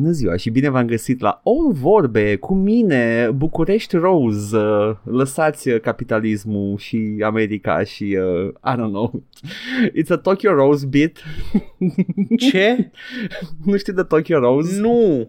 Bună ziua și bine v-am găsit la O Vorbe cu mine, București Rose. Uh, lăsați capitalismul și America și, uh, I don't know, it's a Tokyo Rose bit. Ce? nu știi de Tokyo Rose? Nu!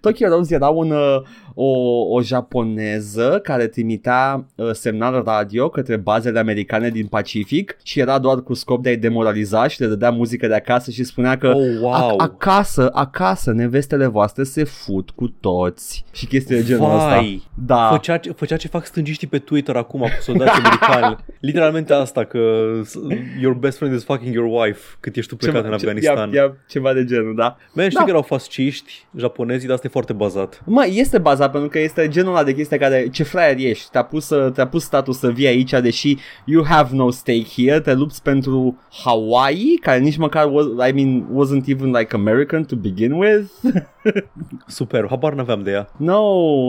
Tokyo Rose era un, uh, o, o japoneză care trimitea uh, semnal radio către bazele americane din Pacific și era doar cu scop de a-i demoraliza și le dădea muzică de acasă și spunea că Oh, wow! a- acasă, acasă, nevestele voastre se fut cu toți și chestii de genul ăsta. Vai! Da. Făcea, ce- făcea ce fac stângiștii pe Twitter acum cu soldați americani. Literalmente asta, că s- your best friend is fucking your wife cât ești tu plecat în Afganistan. Ia, ia, ceva de genul, da. Man, știi Da. că erau fasciști japonezii, dar asta e foarte bazat. Mă, este bazat pentru că este genul ăla de chestie care ce fraier ești, te-a pus, să- te-a pus statul să vii aici deși you have no stake here, te lupți pentru Hawaii, care nici măcar was, I mean, wasn't even like American to begin with. Super, habar n-aveam de ea. No,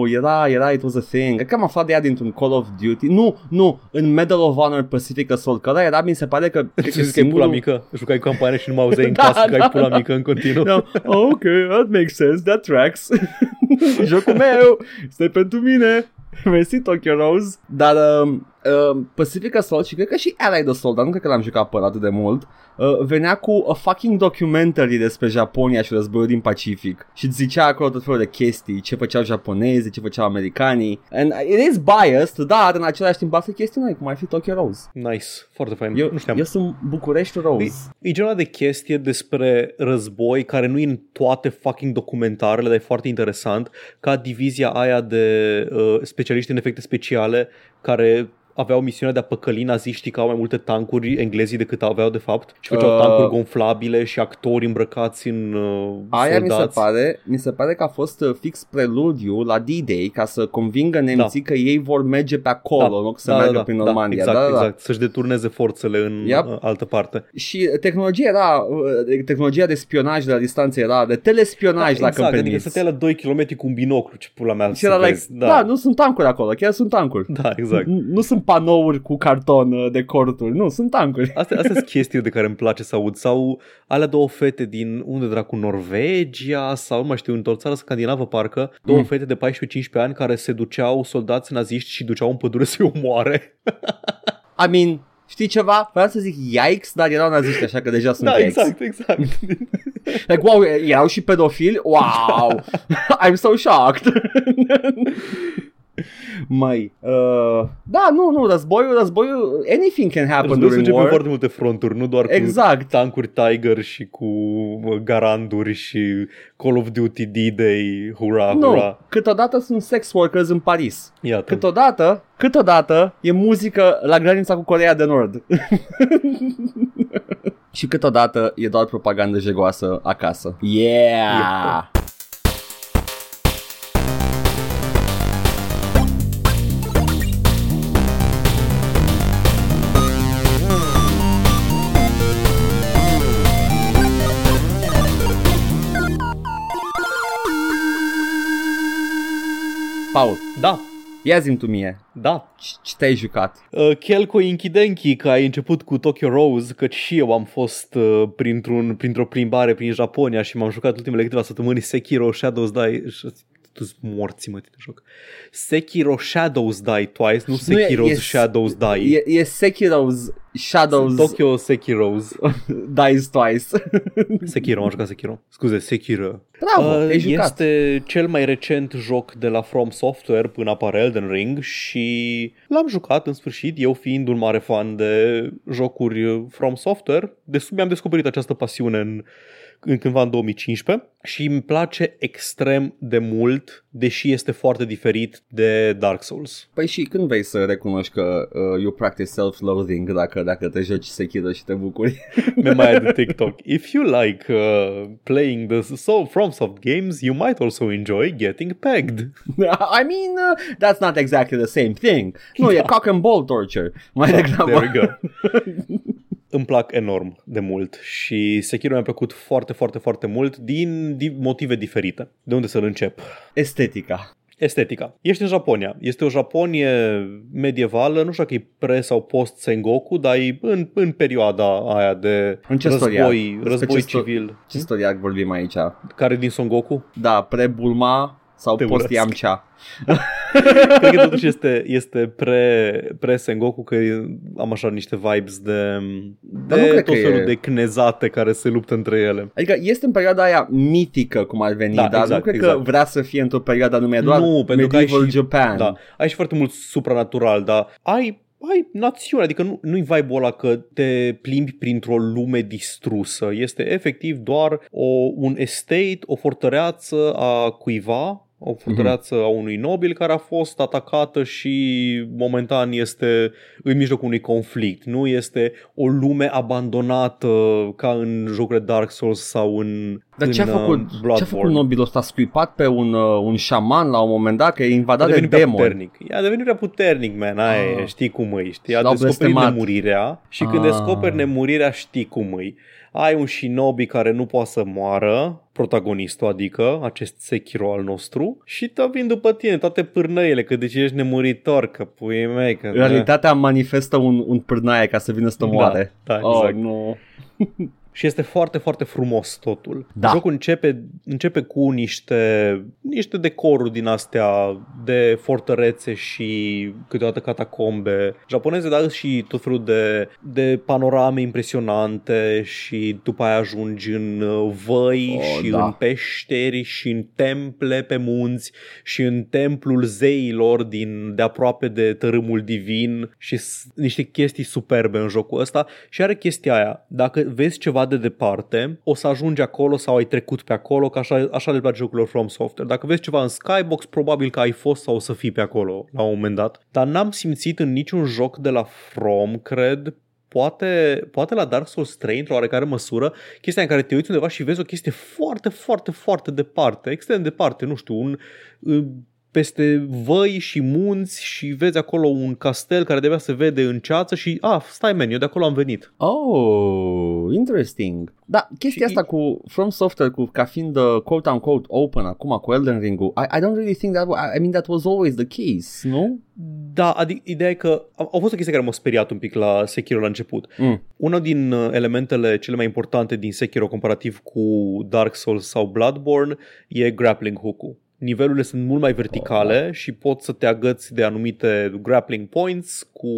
era, era, it was a thing. Cred că am aflat de ea dintr-un Call of Duty. Nu, nu, în Medal of Honor Pacific Assault, că ăla era, mi se pare că... cred Ce zic că e pula mică? Jucai campanie și nu mă auzeai în Da, casă că da, ai pula da. mică în continuu. No. Oh, ok, that makes sense, that tracks. Jocul meu, stai pentru mine. Mersi Tokyo Rose. Dar uh, uh, Pacific Assault și cred că și Allied Assault, dar nu cred că l-am jucat pe atât de mult, uh, venea cu a fucking documentary despre Japonia și războiul din Pacific și îți zicea acolo tot felul de chestii, ce făceau japonezii, ce făceau americanii. And it is biased, dar în același timp afli chestii noi, cum ar fi Tokyo Rose. Nice, foarte fain. Eu, nu știam. eu sunt București Rose. E, e genul de chestie despre război care nu e în toate fucking documentarele, dar e foarte interesant, ca divizia aia de uh, specialiști în efecte speciale care aveau misiunea de a păcăli naziștii că au mai multe tancuri englezii decât aveau de fapt și făceau Uh. tancuri gonflabile și actori îmbrăcați în uh, Aia mi se, soldați. pare, mi se pare că a fost uh, fix preludiu la D-Day ca să convingă nemții că ei vor merge pe acolo în loc să meargă prin Normandia. exact, da, da, da. exact, să-și deturneze forțele în Yep. uh, altă parte. Și tehnologia era, uh, tehnologia de spionaj de la distanță era, de telespionaj da, dacă exact, îmi adică permiți. stăteai la 2 km cu un binoclu, ce pula mea și să era like, vezi. da. nu sunt tancuri acolo, chiar sunt tancuri. da, exact. Nu, nu sunt panouri cu carton uh, de corturi, nu, sunt tancuri. Astea, astea sunt chestii de care îmi place să aud. Sau alea două fete din unde dracu, Norvegia sau nu mai știu, într-o țară scandinavă parcă, două Mm. fete de 14-15 ani care se duceau soldați naziști și duceau în pădure să-i omoare. I mean, știi ceva? Vreau să zic yikes, dar erau naziști, așa că deja sunt da, yikes. exact, exact. Like, wow, erau și pedofili? Wow! I'm so shocked! Mai, uh, da, nu, nu, războiul, războiul, anything can happen Războiul se during duce pe war. foarte multe fronturi, nu doar cu Exact. tancuri Tiger și cu uh, garanduri și Call of Duty D-Day, hurra, Nu, hurra. câteodată sunt sex workers în Paris. Iată. Câteodată, câteodată e muzică la granița cu Coreea de Nord. și câteodată e doar propagandă jegoasă acasă. Yeah! Iată. Paul, Da, ia zi tu mie, da. ce- ce te-ai jucat? Uh, Chelco Inchidenchi, că ai început cu Tokyo Rose, căci și eu am fost uh, printr-un, printr-o plimbare prin Japonia și m-am jucat ultimele câteva săptămâni Sekiro Shadows Die... tu morți mă, te joc. Sekiro Shadows Die Twice, nu Nu e- Sekiro e- Shadows Die. E, e Sekiro's Shadows Tokyo Sekiro's. Dies Twice. Sekiro, am jucat Sekiro. Scuze, Sekiro. Bravo, te-ai jucat. Este cel mai recent joc de la From Software până apare Elden Ring și l-am jucat în sfârșit, eu fiind un mare fan de jocuri From Software. De mi-am descoperit această pasiune în, în cândva în 2015 și îmi place extrem de mult, deși este foarte diferit de Dark Souls. Păi și când vrei să recunoști că uh, you practice self-loathing dacă, dacă te joci Sekiro și te bucuri? Mi mai ai de TikTok. If you like uh, playing the so FromSoft games, you might also enjoy getting pegged. I mean, uh, that's not exactly the same thing. Nu, e Da. cock and ball torture. Mai degrabă. There we go. Îmi plac enorm de mult și Sekiro mi-a plăcut foarte, foarte, foarte mult din, din motive diferite. De unde să-l încep? Estetica. Estetica. Ești în Japonia. Este o Japonie medievală, nu știu dacă e pre sau post Sengoku, dar e în, în perioada aia de În ce război, storia? război Despre ce sto- civil. Ce istoria vorbim aici? Care din Son Goku? Da, pre-Bulma sau Te post urăsc. Yamcha? Cred că totuși este, este pre, pre Sengoku, că am așa niște vibes de, Dar nu de cred tot că felul e- de knezate care se luptă între ele. Adică este în perioada aia mitică, cum ar veni, Da, dar nu exact, cred exact. că vrea să fie într-o perioadă anume, doar Nu, pentru că ai medieval și- Japan. Da, ai și foarte mult supranatural, dar ai ai națiune, adică nu, nu-i vibe-ul ăla că te plimbi printr-o lume distrusă. Este efectiv doar o, un estate, o fortăreață a cuiva, o fortăreață a unui nobil care a fost atacată și momentan este în mijlocul unui conflict. Nu este o lume abandonată ca în jocurile Dark Souls sau în Dar în, ce a făcut, uh, ce a Bloodborne. făcut nobilul ăsta? A scuipat pe un, uh, un șaman la un moment dat, că e A invadat de devenit prea demoni. puternic. A devenit prea puternic, man. Aia, Ah. e, știi cum e. Știi? Și A l-au descoperit blestemat. nemurirea și când Ah. descoperi nemurirea știi cum e. Ai un shinobi care nu poate să moară, protagonistul, adică acest Sekiro al nostru, și te vin după tine toate pârnăile, că deci ești nemuritor, că pui mei, că... Realitatea manifestă un, un pârnaie ca să vină să te moare. Da, da, oh, exact. nu. Și este foarte, foarte frumos totul. Da. Jocul începe, începe cu niște, niște decoruri din astea de fortărețe și câteodată catacombe japoneze, dar și tot felul de, de panorame impresionante și după aia ajungi în uh, văi Oh, și da. în peșteri și în temple pe munți și în templul zeilor din, de aproape de tărâmul divin și s- niște chestii superbe în jocul ăsta și are chestia aia. Dacă vezi ceva de departe, o să ajungi acolo sau ai trecut pe acolo, că așa, așa le place jocurilor From Software. Dacă vezi ceva în Skybox, probabil că ai fost sau o să fii pe acolo la un moment dat. Dar n-am simțit în niciun joc de la From, cred, poate, poate la Dark Souls 3 într-o oarecare măsură, chestia în care te uiți undeva și vezi o chestie foarte, foarte, foarte departe, extrem de departe, nu știu, un, peste văi și munți și vezi acolo un castel care de se vede în ceață și, ah, stai man, eu de acolo am venit. Oh, interesting. Da, chestia Și- asta cu From Software, cu ca fiind uh, quote-unquote open acum cu Elden Ring-ul, I, I don't really think that, I mean that was always the case, nu? Da, adică ideea e că au au fost o chestie care m-a speriat un pic la Sekiro la început. Mm. Una din uh, elementele cele mai importante din Sekiro comparativ cu Dark Souls sau Bloodborne e grappling hook-ul. Nivelurile sunt mult mai verticale și poți să te agăți de anumite grappling points cu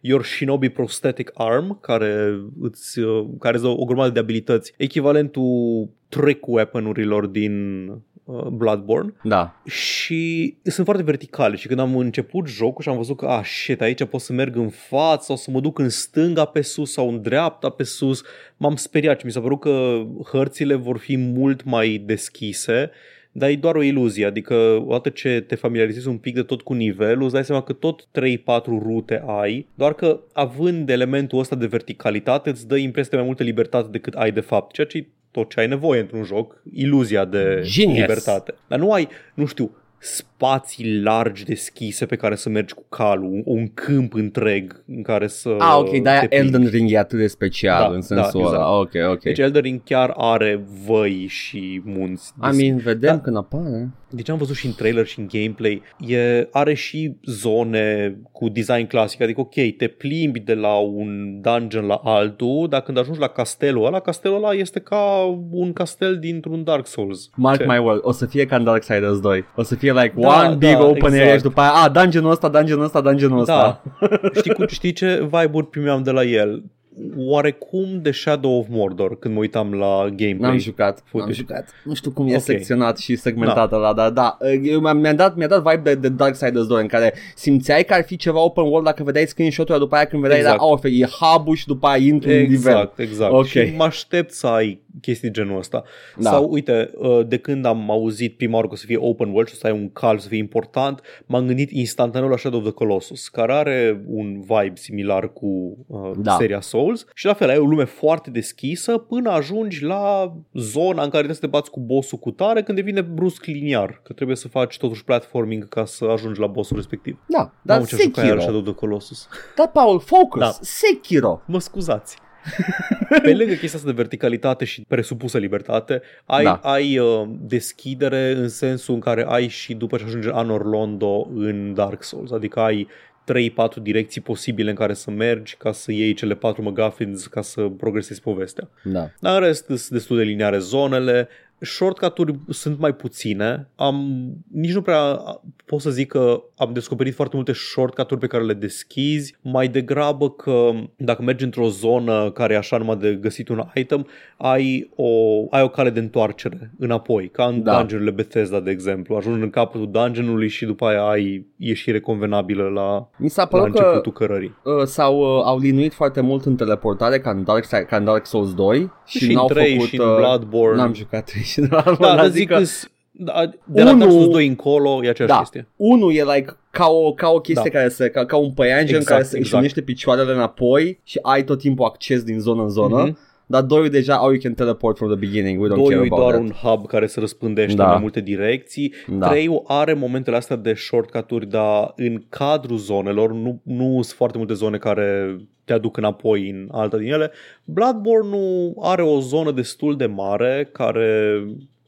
your Shinobi Prosthetic Arm, care îți, uh, care îți dă o grămadă de abilități, echivalentul trick weapon-urilor din uh, Bloodborne Da. și sunt foarte verticale și când am început jocul și am văzut că, ah, shit, aici pot să merg în față sau să mă duc în stânga pe sus sau în dreapta pe sus, m-am speriat și mi s-a părut că hărțile vor fi mult mai deschise dar e doar o iluzie, adică odată ce te familiarizezi un pic de tot cu nivelul, îți dai seama că tot 3-4 rute ai, doar că având elementul ăsta de verticalitate îți dă impresia de mai multă libertate decât ai de fapt, ceea ce e tot ce ai nevoie într-un joc, iluzia de Genius. libertate. Dar nu ai, nu știu, spații largi deschise pe care să mergi cu calul, un, un câmp întreg în care să Ah, ok, de-aia te plimbi. Elden Ring e atât de special Da, în sensul da, ăla. exact. Ok, ok. Deci Elden Ring chiar are văi și munți. I mean, vedem Da. când apare. Deci am văzut și în trailer și în gameplay, e, are și zone cu design clasic, adică ok, te plimbi de la un dungeon la altul, dar când ajungi la castelul ăla, castelul ăla este ca un castel dintr-un Dark Souls. Mark Ce? my word, o să fie ca în Darksiders 2. O să fie like Da, one big da, open exact. area și după aia, a, dungeonul ăsta, dungeonul ăsta, dungeonul ăsta. Da. știi, cu, știi ce vibe-uri primeam de la el? Oarecum de Shadow of Mordor când mă uitam la gameplay. N-am jucat, n-am Footage. jucat. Nu știu cum e Ok. secționat și segmentat ăla, dar da, eu mi-am, mi-a dat, mi-a dat vibe de, de Darksiders 2 în care simțeai că ar fi ceva open world dacă vedeai screenshot-ul după aia când vedeai, Exact. da, oh, e hub și după aia intru în nivel. Exact, exact. Ok. Și mă aștept să ai chestii genul ăsta. Da. Sau, uite, uh, de când am auzit prima oară că o să fie open world și o să ai un cal să fie important, m-am gândit instantaneu la Shadow of the Colossus, care are un vibe similar cu uh, Da. seria Souls și la fel, ai o lume foarte deschisă până ajungi la zona în care trebuie să te bați cu bossul cu tare când devine brusc liniar, că trebuie să faci totuși platforming ca să ajungi la bossul respectiv. Da, dar Mamă, ce jucat iar Sekiro. Shadow of the Colossus. Da, Paul, focus, Da. Sekiro. Mă scuzați. Pe lângă chestia asta de verticalitate și presupusă libertate, ai, Da. ai uh, deschidere în sensul în care ai și după ce ajunge Anor Londo în Dark Souls, adică ai 3-4 direcții posibile în care să mergi ca să iei cele 4 McGuffins ca să progresezi povestea. Da. Dar în rest sunt destul de lineare zonele, shortcut-uri sunt mai puține. Am, nici nu prea pot să zic că am descoperit foarte multe shortcut-uri pe care le deschizi, mai degrabă că dacă mergi într-o zonă care e așa numai de găsit un item, ai o, ai o cale de întoarcere înapoi, ca în Da. da. dungeonurile Bethesda, de exemplu. Ajungi în capătul dungeonului și după aia ai ieșire convenabilă la, Mi s-a la părut că începutul cărării. uh, s-au, uh, au linuit foarte mult în teleportare ca în Dark, ca în Dark Souls 2 și, Și, și n-au în 3 făcut... și în uh, Bloodborne. N-am jucat 3 și în Bloodborne, Da, dar dar zic zic că că da, de la Unu- Dark Souls 2 încolo e aceeași Da. chestie. unul e like ca o, ca o chestie Da. care se, ca, ca un păianjen Exact, care se își exact. unește picioarele înapoi și ai tot timpul acces din zonă în zonă. Mhm. Dar doi deja, oh, you can teleport from the beginning, we don't care Doi e about doar that. un hub care se răspândește Da. în mai multe direcții. Da. Trei are momentele astea de shortcut-uri, dar în cadrul zonelor nu, nu sunt foarte multe zone care te aduc înapoi în alta din ele. Bloodborne nu are o zonă destul de mare care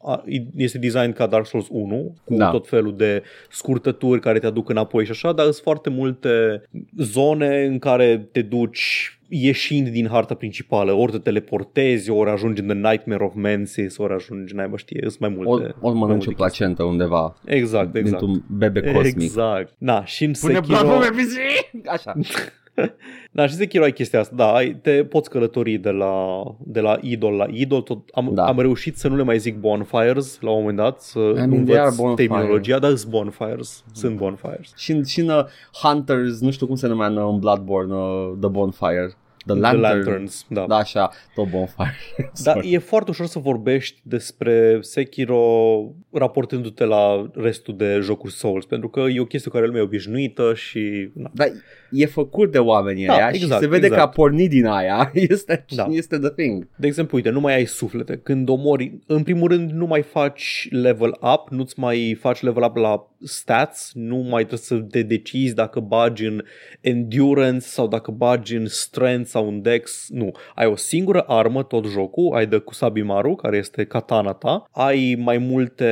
a- este design ca Dark Souls 1 cu Da. tot felul de scurtături care te aduc înapoi și așa, dar sunt foarte multe zone în care te duci ieșind din harta principală, ori te teleportezi, ori ajungi în The Nightmare of Mensis, ori ajungi, n-ai știe, sunt mai multe. Ori, ori mai mănânci o multe chestii. placentă undeva Exact, exact. dintr-un bebe cosmic. Exact. Na, și în Pune Sekiro... Bloodborne pe PC! Așa. Da, și Sekiro ai chestia asta, da, ai, te poți călători de la, de la idol la idol, tot, am, Da. am reușit să nu le mai zic bonfires la un moment dat, să mean, nu they are învăț bonfire. terminologia, dar sunt bonfires, sunt bonfires. Și în, și în uh, Hunters, nu știu cum se numea în, uh, în Bloodborne, uh, The Bonfire. The Lantern. The Lanterns, da. Da, așa, tot Bonfire. Dar Sorry. e foarte ușor să vorbești despre Sekiro raportându-te la restul de jocuri Souls, pentru că e o chestie cu care lumea e obișnuită și... Na. Dar e făcut de oamenii Da, aia și exact, se vede exact. că a pornit din aia. Este, Da. este the thing. De exemplu, uite, nu mai ai suflete. Când omori, în primul rând, nu mai faci level up, nu-ți mai faci level up la stats, nu mai trebuie să te decizi dacă bagi în endurance sau dacă bagi în strength sau în dex. Nu. Ai o singură armă tot jocul, ai de Kusabimaru, care este katana ta, ai mai multe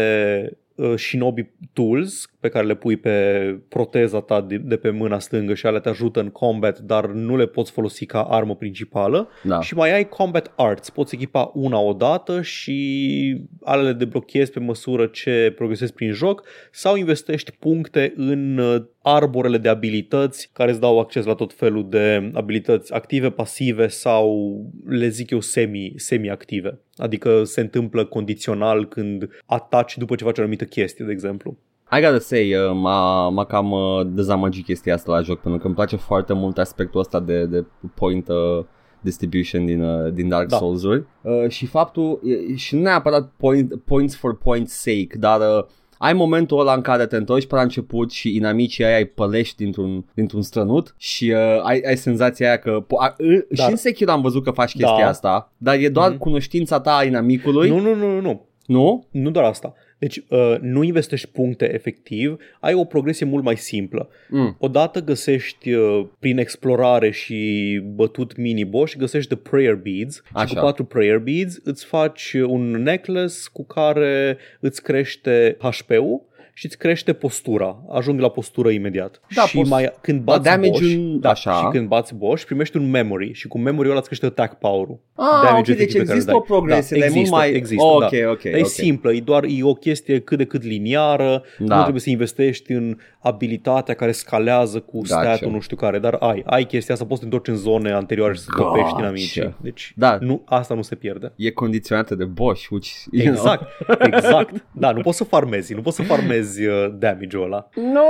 uh, shinobi tools pe care le pui pe proteza ta de, de pe mâna stângă și alea te ajută în combat, dar nu le poți folosi ca armă principală. Da. Și mai ai combat arts, poți echipa una odată și alele le deblochezi pe măsură ce progresezi prin joc sau investești puncte în uh, arborele de abilități care îți dau acces la tot felul de abilități active, pasive sau le zic eu semi, semi-active. Adică se întâmplă condițional când ataci după ce faci o anumită chestie, de exemplu. I gotta say, uh, m-a, m-a cam uh, dezamăgit chestia asta la joc pentru că îmi place foarte mult aspectul ăsta de, de point uh, distribution din, uh, din Dark Da. Souls-uri uh, și faptul, e- și nu neapărat point, points for point's sake, dar uh, ai momentul ăla în care te întorci pe la început și inamicii aia îi pălești dintr-un, dintr-un strănut și uh, ai, ai senzația aia că... Po- a, uh, și Dar- în Sekiro am văzut că faci chestia Da. asta, dar e doar Mhm. cunoștința ta a inamicului, Nu, nu, nu, nu, nu. nu? Nu doar asta. Deci uh, nu investești puncte efectiv, ai o progresie mult mai simplă. Mm. Odată găsești uh, prin explorare și bătut mini-boss, găsești the prayer beads și Așa. cu patru prayer beads îți faci un necklace cu care îți crește HP-ul și îți crește postura. Ajung la postură imediat. Da, și pos- mai, când da, bați damage boss, în- da, așa. și când bați boss, primești un memory și cu memory ăla îți crește attack power-ul. Ah, Damage ok, deci efectiv pe care există îl o dai. progresie, Da, dar e mult există, mai... există, oh, da. ok, ok, Dar e ok. simplă, e doar e o chestie cât de cât liniară, Da. nu trebuie să investești în abilitatea care scalează cu Gotcha. statul nu știu care, dar ai, ai chestia asta, poți să te întorci în zone anterioare și să Gotcha. topești dinamicii. Deci Da. nu, asta nu se pierde. E condiționată de Bosch, which, you know. Exact, exact. Da, nu poți să farmezi, nu poți să farmezi uh, damage-ul ăla. No!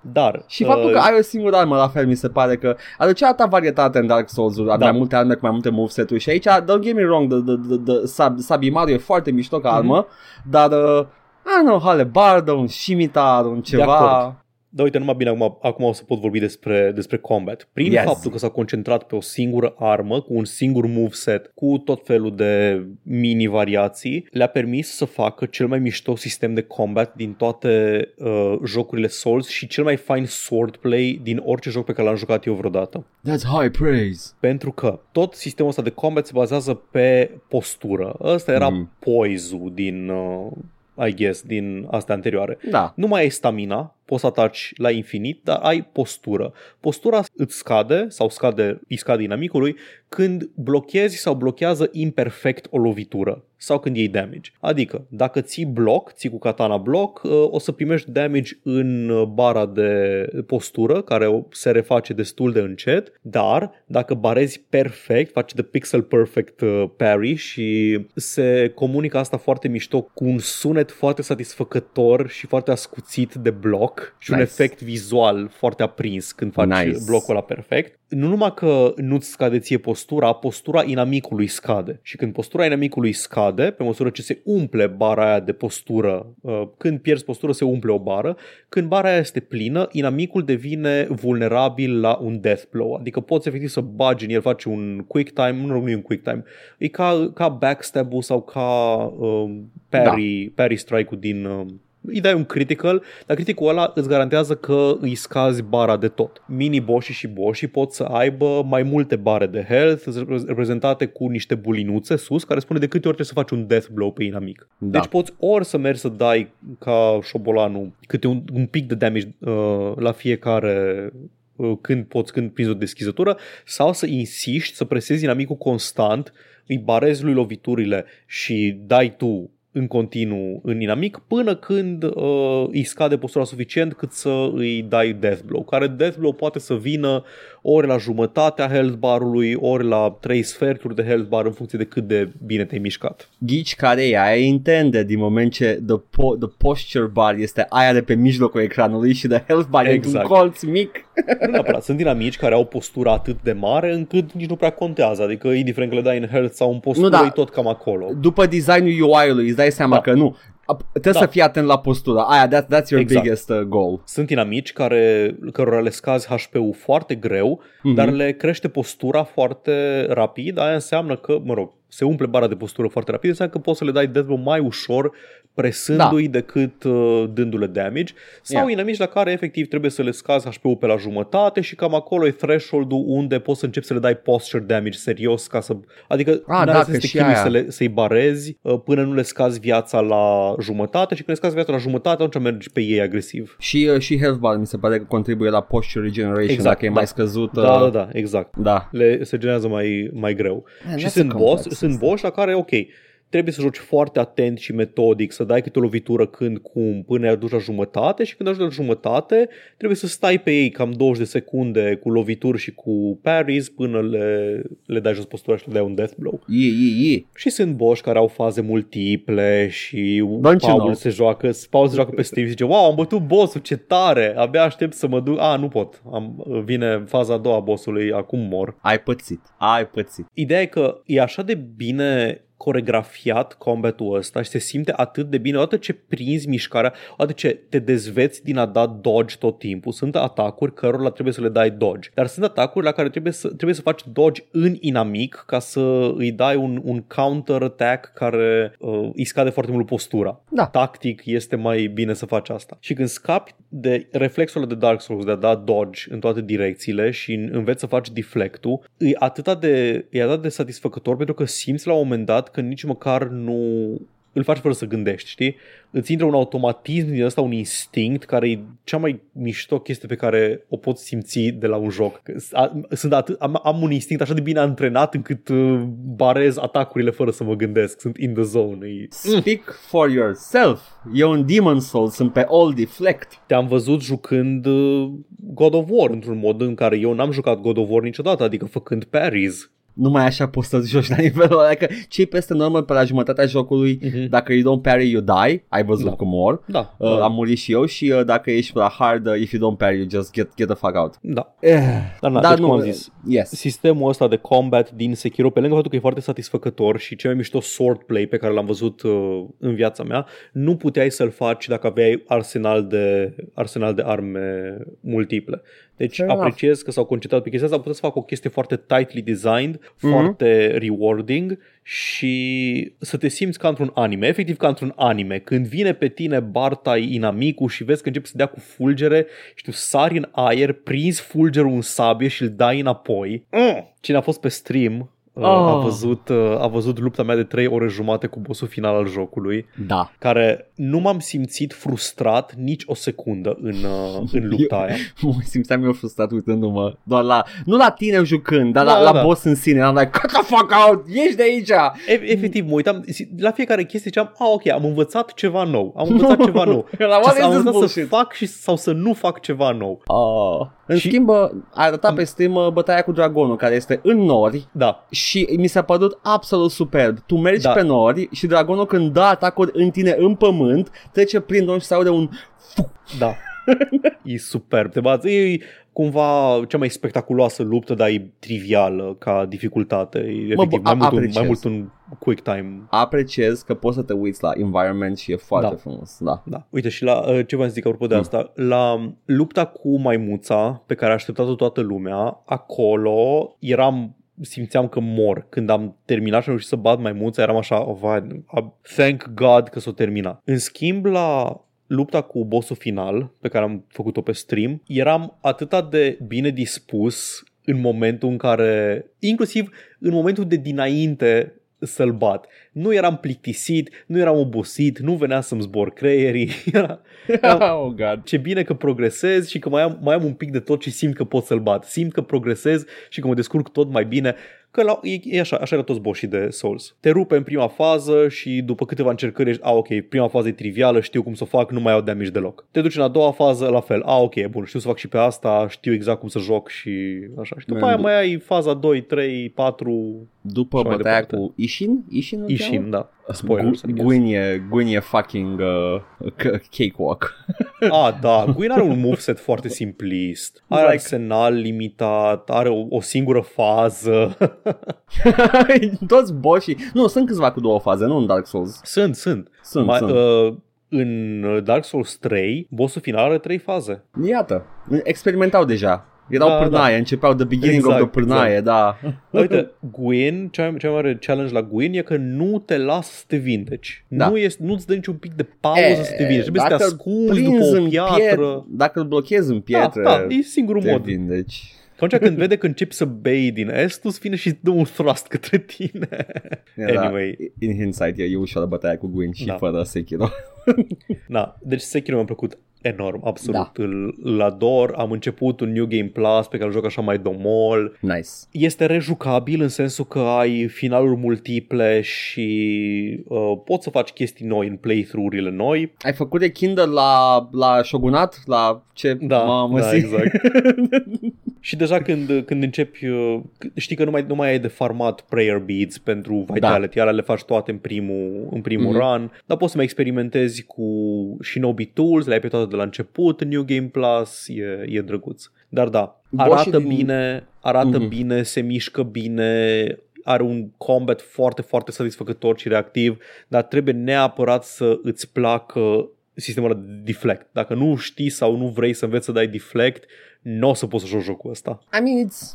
Dar Și faptul uh, că ai o singură armă la fel mi se pare că aducea atâta varietate în Dark Souls-uri, da. Da. mai multe arme cu mai multe moveset-uri și aici, don't get me wrong, the, the, the, the Sab, Sabimaru e foarte mișto ca armă, dar uh, I don't know, halebardă, un scimitar, un ceva... acord. Da, uite, numai bine acum, acum o să pot vorbi despre, despre combat. Prin Yes. faptul că s-a concentrat pe o singură armă, cu un singur moveset, cu tot felul de mini-variații, le-a permis să facă cel mai mișto sistem de combat din toate uh, jocurile Souls și cel mai fain swordplay din orice joc pe care l-am jucat eu vreodată. That's high praise. Pentru că tot sistemul ăsta de combat se bazează pe postură. Ăsta era Mhm. mm. poise din, uh, I guess, din astea anterioare. Da. Nu mai ai stamina, poți să ataci la infinit, dar ai postură. Postura îți scade sau scade, îi scade inamicului când blochezi sau blochează imperfect o lovitură sau când iei damage. Adică, dacă ții bloc, ții cu katana bloc, uh, o să primești damage în uh, bara de postură, care o- se reface destul de încet, dar dacă barezi perfect, faci de pixel perfect uh, parry și se comunică asta foarte mișto cu un sunet foarte satisfăcător și foarte ascuțit de bloc și un Nice. efect vizual foarte aprins când faci Nice. blocul ăla perfect. Nu numai că nu-ți scade ție postura, postura inamicului scade. Și când postura inamicului scade, pe măsură ce se umple bara aia de postură, uh, când pierzi postură se umple o bară, când bara aia este plină, inamicul devine vulnerabil la un death blow. Adică poți efectiv să bagi în el, faci un quick time, nu, nu e un quick time, e ca, ca backstab-ul sau ca uh, parry, da. parry strike-ul din... Uh, îi dai un critical, dar criticul ăla îți garantează că îi scazi bara de tot. mini boșii și boșii pot să aibă mai multe bare de health repre- reprezentate cu niște bulinuțe sus care spune de câte ori trebuie să faci un death blow pe inamic. Da. Deci poți ori să mergi să dai ca șobolanul câte un, un pic de damage uh, la fiecare uh, când poți, când prinzi o deschizătură, sau să insiști să presezi inamicul constant, îi barezi lui loviturile și dai tu în continuu în inamic până când uh, îi scade postura suficient cât să îi dai death blow, care death blow poate să vină ori la jumătatea health barului, ori la 3 sferturi de health bar în funcție de cât de bine te-ai mișcat. Ghici care e aia intended din moment ce the, po- the posture bar este aia de pe mijlocul ecranului și the health bar exact. e Exact. un colț mic. Nu neapărat, sunt dinamici care au postura atât de mare încât nici nu prea contează, adică indiferent că le dai în health sau în postură, Nu, da. e tot cam acolo. După designul UI-ului îți dai seama Da. că nu. Ap- Trebuie Da. să fii atent la postura. Aia, that, that's your Exact. biggest uh, goal. Sunt inamici care, cărora le scazi HP-ul foarte greu, Mhm. dar le crește postura foarte rapid, aia înseamnă că, mă rog, se umple bara de postură foarte rapid, înseamnă că poți să le dai death blow mai ușor presându-i da. decât uh, dându-le damage sau Yeah. inamici la care efectiv trebuie să le scazi HP-ul pe la jumătate și cam acolo e threshold-ul unde poți să începi să le dai posture damage serios ca să... Adică Ah, n-are da, să că te și chinui aia. să le, să-i barezi uh, până nu le scazi viața la jumătate și când le scazi viața la jumătate atunci mergi pe ei agresiv. Și, uh, și health bar mi se pare că contribuie la posture regeneration Exact, dacă e da. mai scăzut. uh, Da, da, da, exact. da. Le se generează mai, mai greu. Man, și that's sunt a boss, complex sunt system. boss la care, ok, trebuie să joci foarte atent și metodic, să dai câte o lovitură când, cum, până îi aduci la jumătate și când ajungi la jumătate trebuie să stai pe ei cam 20 de secunde cu lovituri și cu parries până le, le dai jos postura și le dai un death blow. Ie, ie, ie. Și sunt boși care au faze multiple și Don't you Paul know? se joacă, Paul se joacă pe Steam și zice, wow, am bătut bossul, ce tare, abia aștept să mă duc, a, nu pot, am, vine faza a doua a bossului, acum mor. Ai pățit. Ai pățit. Ideea e că e așa de bine coregrafiat combatul ăsta și se simte atât de bine odată ce prinzi mișcarea, odată ce te dezveți din a da dodge tot timpul. Sunt atacuri cărora trebuie să le dai dodge, dar sunt atacuri la care trebuie să, trebuie să faci dodge în inamic ca să îi dai un, un counter attack care uh, îi scade foarte mult postura. Da. Tactic este mai bine să faci asta. Și când scapi de reflexul ăla de Dark Souls de a da dodge în toate direcțiile și înveți să faci deflectul, e atât de, e atât de satisfăcător pentru că simți la un moment dat că nici măcar nu îl faci fără să gândești, știi? Îți intră un automatism din ăsta, un instinct care e cea mai mișto chestie pe care o poți simți de la un joc. Că s- a- Sunt atât, am, am un instinct așa de bine antrenat încât uh, barez atacurile fără să mă gândesc. Sunt in the zone. E, Speak for yourself. E un Demon Soul, sunt pe all deflect. te-am văzut jucând uh, God of War într-un mod în care eu n-am jucat God of War niciodată, adică făcând parries. Numai așa poți să joci la nivelul ăla, că cei peste normal pe la jumătatea jocului, Mhm. dacă you don't parry, you die, ai văzut Da. cum mor. Da, Uh, am murit și eu și uh, dacă ești pe la hard, uh, if you don't parry, you just get, get the fuck out. da. Eh, Dar, na, Dar deci, nu, cum am zis, yes. sistemul ăsta de combat din Sekiro, pe lângă faptul că e foarte satisfăcător și cel mai mișto swordplay pe care l-am văzut uh, în viața mea, nu puteai să-l faci dacă aveai arsenal de, arsenal de arme multiple. Deci Fair enough. apreciez că s-au concentrat pe chestia asta, puteți să fac o chestie foarte tightly designed, Mhm. foarte rewarding și să te simți ca într-un anime, efectiv ca într-un anime. Când vine pe tine Bartai inamicul și vezi că începe să dea cu fulgere și tu sari în aer, prinzi fulgerul în sabie și îl dai înapoi. Mm. Cine a fost pe stream uh, a, Oh. văzut, uh, a văzut lupta mea de 3 ore jumate cu bossul final al jocului, Da. care nu m-am simțit frustrat nici o secundă în, uh, în lupta aia. Mă simțeam eu frustrat uitându-mă doar la, nu la tine jucând, dar Da, la, da, la da. boss în sine. Am like, cut the fuck out, ieși de aici! E- efectiv, mă uitam, la fiecare chestie ziceam, a, ok, am învățat ceva nou, am învățat ceva nou. La Ce- what is am this învățat să bullshit? fac și, sau să nu fac ceva nou. Oh. În Și- schimb, bă, ai arătat pe Steam uh, bătaia cu dragonul, care este în nori Da, și mi s-a părut absolut superb. Tu mergi Da. pe nori și dragonul când dă atacuri în tine în pământ, trece prin nori și se aude un... da. e superb. Te bați, e cumva cea mai spectaculoasă luptă, dar e trivială ca dificultate. E efectiv, bă, mai, mult un, apreciez. mai mult un quick time. Apreciez că poți să te uiți la environment și e foarte Da. frumos. Da. Da. Uite și la uh, ce v-am zis apropo de Mm. asta, la lupta cu maimuța pe care a așteptat-o toată lumea, acolo eram simțeam că mor. Când am terminat și am reușit să bat maimuța, eram așa, oh, vai, uh, thank God că s-o terminat. În schimb, la lupta cu bossul final, pe care am făcut-o pe stream, eram atât de bine dispus în momentul în care, inclusiv în momentul de dinainte să-l bat. Nu eram plictisit, nu eram obosit, nu venea să-mi zbor creierii. Era, oh, God. ce bine că progresez și că mai am, mai am un pic de tot și simt că pot să-l bat. Simt că progresez și că mă descurc tot mai bine. Că la, e, e așa, așa era toți boșii de Souls. Te rupe în prima fază și după câteva încercări ești, a, ok, prima fază e trivială, știu cum să o fac, nu mai au damage deloc. Te duci în a doua fază, la fel, a, ok, bun, știu să fac și pe asta, știu exact cum să joc și așa. Și după Man, aia du- mai ai faza 2, 3, 4, După Și mai bătaia departe. cu Ishin? Ishin îl cheamă? Ishin, da. Spoilers, I Gu- guess. Gwyn e, Gwyn e fucking uh, c- cakewalk. Ah, da, Gwyn are un moveset foarte simplist. Are Like- arsenal limitat, are o, o singură fază. Toți boșii. Nu, sunt câțiva cu două faze, nu în Dark Souls. sunt, sunt. Sunt, Mai, sunt. Uh, în Dark Souls 3, bossul final are trei faze. Iată, experimentau deja. Erau Da, pârnaie, începeau the beginning Exact, of the pârnaie, da. Uite, Gwyn, cea, cea mai mare challenge la Gwyn e că nu te lasă să te vindeci. Da. Nu este, nu-ți dă niciun pic de pauză să te vindeci. Trebuie să te dacă ascunzi prinzi după o în piatră. Piet- dacă îl blochezi în pietră, da, da, e singurul te mod. vindeci. Atunci când vede că începi să bei din est, tu vine și îți dă un thrust către tine. Era, Anyway. In hindsight, e, e ușoară bătaia cu Gwyn și Da. fără Sekiro. Da, deci Sekiro mi-a plăcut enorm, absolut. Da. Îl, îl ador, am început un New Game Plus pe care îl joc așa mai domol. Nice. Este rejucabil în sensul că ai finaluri multiple și uh, poți să faci chestii noi în playthrough-urile noi. Ai făcut de Kinder la, la Shogunat? La ce? Da, Mamă, da, zi. exact. Și deja când, când începi, uh, știi că nu mai, nu mai ai de farmat prayer beads pentru Vitality, da. alea le faci toate în primul, în primul Mhm. run, dar poți să mai experimentezi cu Shinobi Tools, le-ai pe toate de la început în New Game Plus, e, e drăguț. Dar da, arată Boșii din- bine, arată Mhm. bine, se mișcă bine, are un combat foarte, foarte satisfăcător și reactiv, dar trebuie neapărat să îți placă sistemul ăla de deflect. Dacă nu știi sau nu vrei să înveți să dai deflect, nu o să poți să joci jocul ăsta. I mean, it's...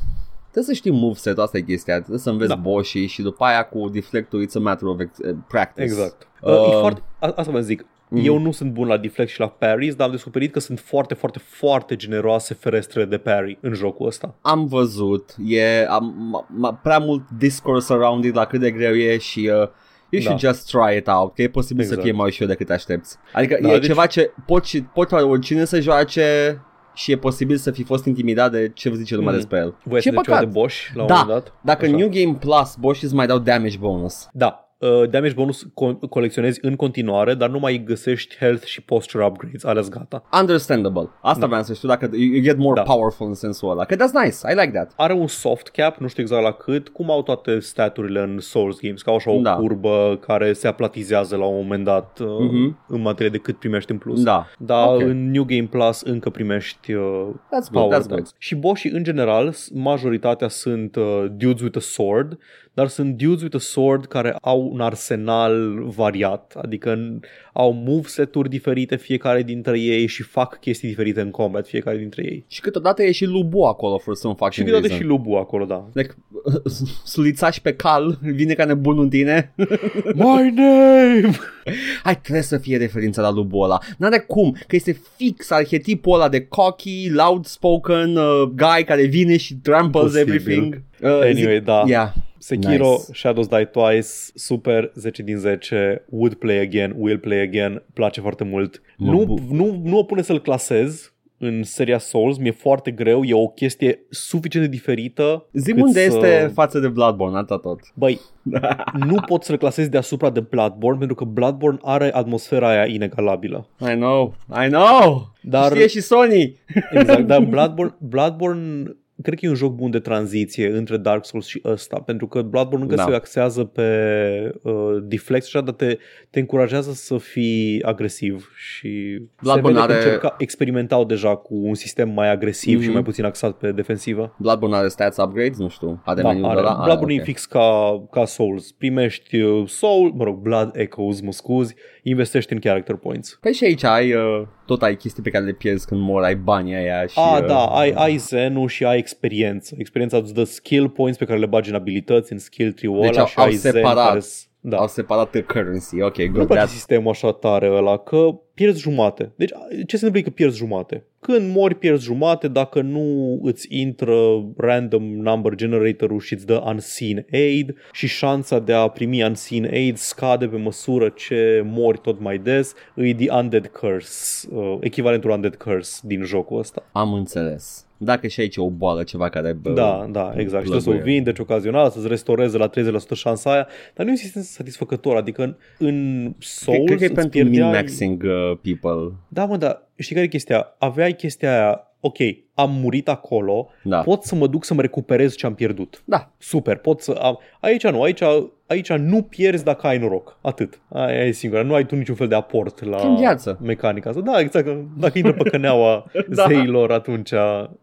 Trebuie să știi moveset, asta e chestia, trebuie să înveți Da. da. boșii și după aia cu deflectul it's a matter of ex- uh, practice. Exact. Uh, Uh, e foarte, a, asta vă zic. Mhm. Eu nu sunt bun la deflect și la parries, dar am descoperit că sunt foarte, foarte, foarte generoase ferestre de parry în jocul ăsta. Am văzut, e am, m- m- prea mult discourse around it la cât de greu e și uh, you should Da. just try it out, că e posibil Exact. să fie mai ușor decât te aștepți. Adică Da, e deci- ceva ce poți, poți oricine să joace și e posibil să fi fost intimidat de ce zice lumea Mhm. despre el. Voi Ce să ceva păcat. de Bosch la un Da. moment dat? Dacă Așa. New Game Plus, boșii îți mai dau damage bonus. Da, uh, damage bonus co- colecționezi în continuare, dar nu mai găsești health și posture upgrades, ales gata. Understandable. Asta da. vreau să știu dacă you you get more Da. powerful în sensul ăla. Că that's nice. I like that. Are un soft cap, nu știu exact la cât, cum au toate staturile în Souls Games, ca așa o Da. curbă care se aplatizează la un moment dat uh, Mhm. în materie de cât primești în plus. Da. Dar Ok. în New Game Plus încă primești uh, That's good. power That's good. points. Și boșii în general, s- majoritatea sunt uh, dudes with a sword, dar sunt dudes with a sword care au un arsenal variat, adică în, au moveset-uri diferite fiecare dintre ei și fac chestii diferite în combat fiecare dintre ei. Și câteodată e și Lubu acolo for some Și fucking câteodată reason. și Lubu acolo, da. Like, sulițaș pe cal, vine ca nebun în tine. My name! Hai, trebuie să fie referința la Lubu ăla. N-are cum, că este fix arhetipul ăla de cocky, loud-spoken uh, guy care vine și tramples Posibil. everything. Uh, Anyway, da. Yeah. Sekiro, Nice. Shadows Die Twice, super, 10 din 10, would play again, will play again, place foarte mult. Mă Nu, bu- nu, nu o pune să-l clasez în seria Souls, mi-e foarte greu, e o chestie suficient de diferită. Zi cât unde să- este față de Bloodborne, atâta tot. Băi, nu pot să-l clasez deasupra de Bloodborne, pentru că Bloodborne are atmosfera aia inegalabilă. I know, I know. Dar- Știe și Sony. Exact, dar Bloodborne, Bloodborne cred că e un joc bun de tranziție între Dark Souls și ăsta, pentru că Bloodborne încă Da. se axează pe uh, deflex și așa, dar te, te încurajează să fii agresiv și Bloodborne se vede are- că încerca, experimentau deja cu un sistem mai agresiv mm-hmm. și Mhm. mai puțin axat pe defensivă. Bloodborne are stats upgrades, nu știu. Are Da, meniul are. ăla? Are, Bloodborne ok. e fix ca, ca Souls. Primești uh, Soul, mă rog, Blood Echoes, mă scuzi, investești în character points. Păi și aici ai, uh, tot ai chestii pe care le pierzi când mor, ai banii aia și... A, uh, da, ai, ai zen și ai experiență. Experiența îți dă skill points pe care le bagi în abilități, în skill tree-ul Deci ăla au- și au ai zen separat. care s- da. Au separat the currency, ok, Nu good. place That's, sistemul așa tare ăla, că pierzi jumate. Deci ce se întâmplă e că pierzi jumate. Când mori, pierzi jumate dacă nu îți intră random number generator-ul și îți dă unseen aid și șansa de a primi unseen aid scade pe măsură ce mori tot mai des. Îi the undead curse, uh, echivalentul undead curse din jocul ăsta. am înțeles. Dacă și aici e o boală, ceva care... bă, Da, da, exact. Și trebuie să o plăguie. vindeci ocazional, să-ți restoreze la 30% șansa aia, dar nu e un sistem satisfăcător. Adică în, în Souls Cred că e îți pentru pierdeai- min-maxing uh, people. Da, mă, dar știi care e chestia? Aveai chestia aia, ok, am murit acolo, Da. pot să mă duc să-mi recuperez ce am pierdut. Da. Super, pot să am... Aici nu, aici, aici nu pierzi dacă ai noroc. Atât. Aia e singura. Nu ai tu niciun fel de aport la Ca în viață. mecanica asta. Da, exact. că Dacă intră pe căneaua Da. zeilor, atunci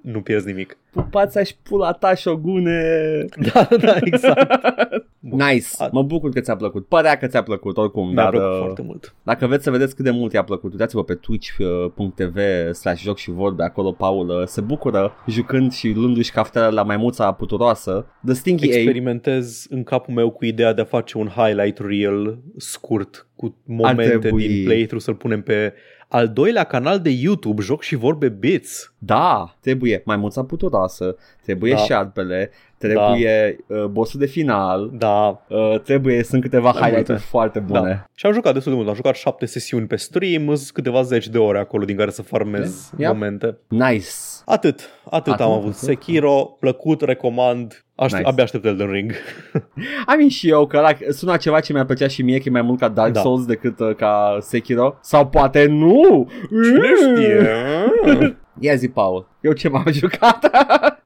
nu pierzi nimic. Pupați și pula ta, șogune! Da, da, exact. Nice! A- Mă bucur că ți-a plăcut. Părea că ți-a plăcut, oricum. Mi-a dar, plăcut uh, foarte mult. Dacă vreți să vedeți cât de mult i-a plăcut, uitați-vă pe twitch.tv slash joc și vorbe, acolo Paul uh, se bucură jucând și luându-și caftelele la maimuța puturoasă. The Stinky A. Experimentez în capul meu cu ideea de a face un highlight reel scurt cu momente trebui. din playthrough să-l punem pe al doilea canal de YouTube, Joc și Vorbe Bits. Da, trebuie maimuța puturoasă, trebuie Da. șarpele, trebuie uh, bossul de final, Da, uh, trebuie, sunt câteva Mai highlight-uri multe. foarte bune. da. Și am jucat destul de mult. Am jucat șapte sesiuni pe stream, sunt câteva zeci de ore acolo din care să farmez Yep. momente. Nice. Atât, atât, Atât, am avut. atât. Sekiro, plăcut, recomand. Aștept, Nice. Abia aștept Elden Ring. I mean și eu că ăla sună ceva ce mi-ar plăcea și mie, că e mai mult ca Dark Da. Souls decât uh, ca Sekiro. Sau poate nu! Cine știe? Ia zi, Paul. Eu ce m-am jucat?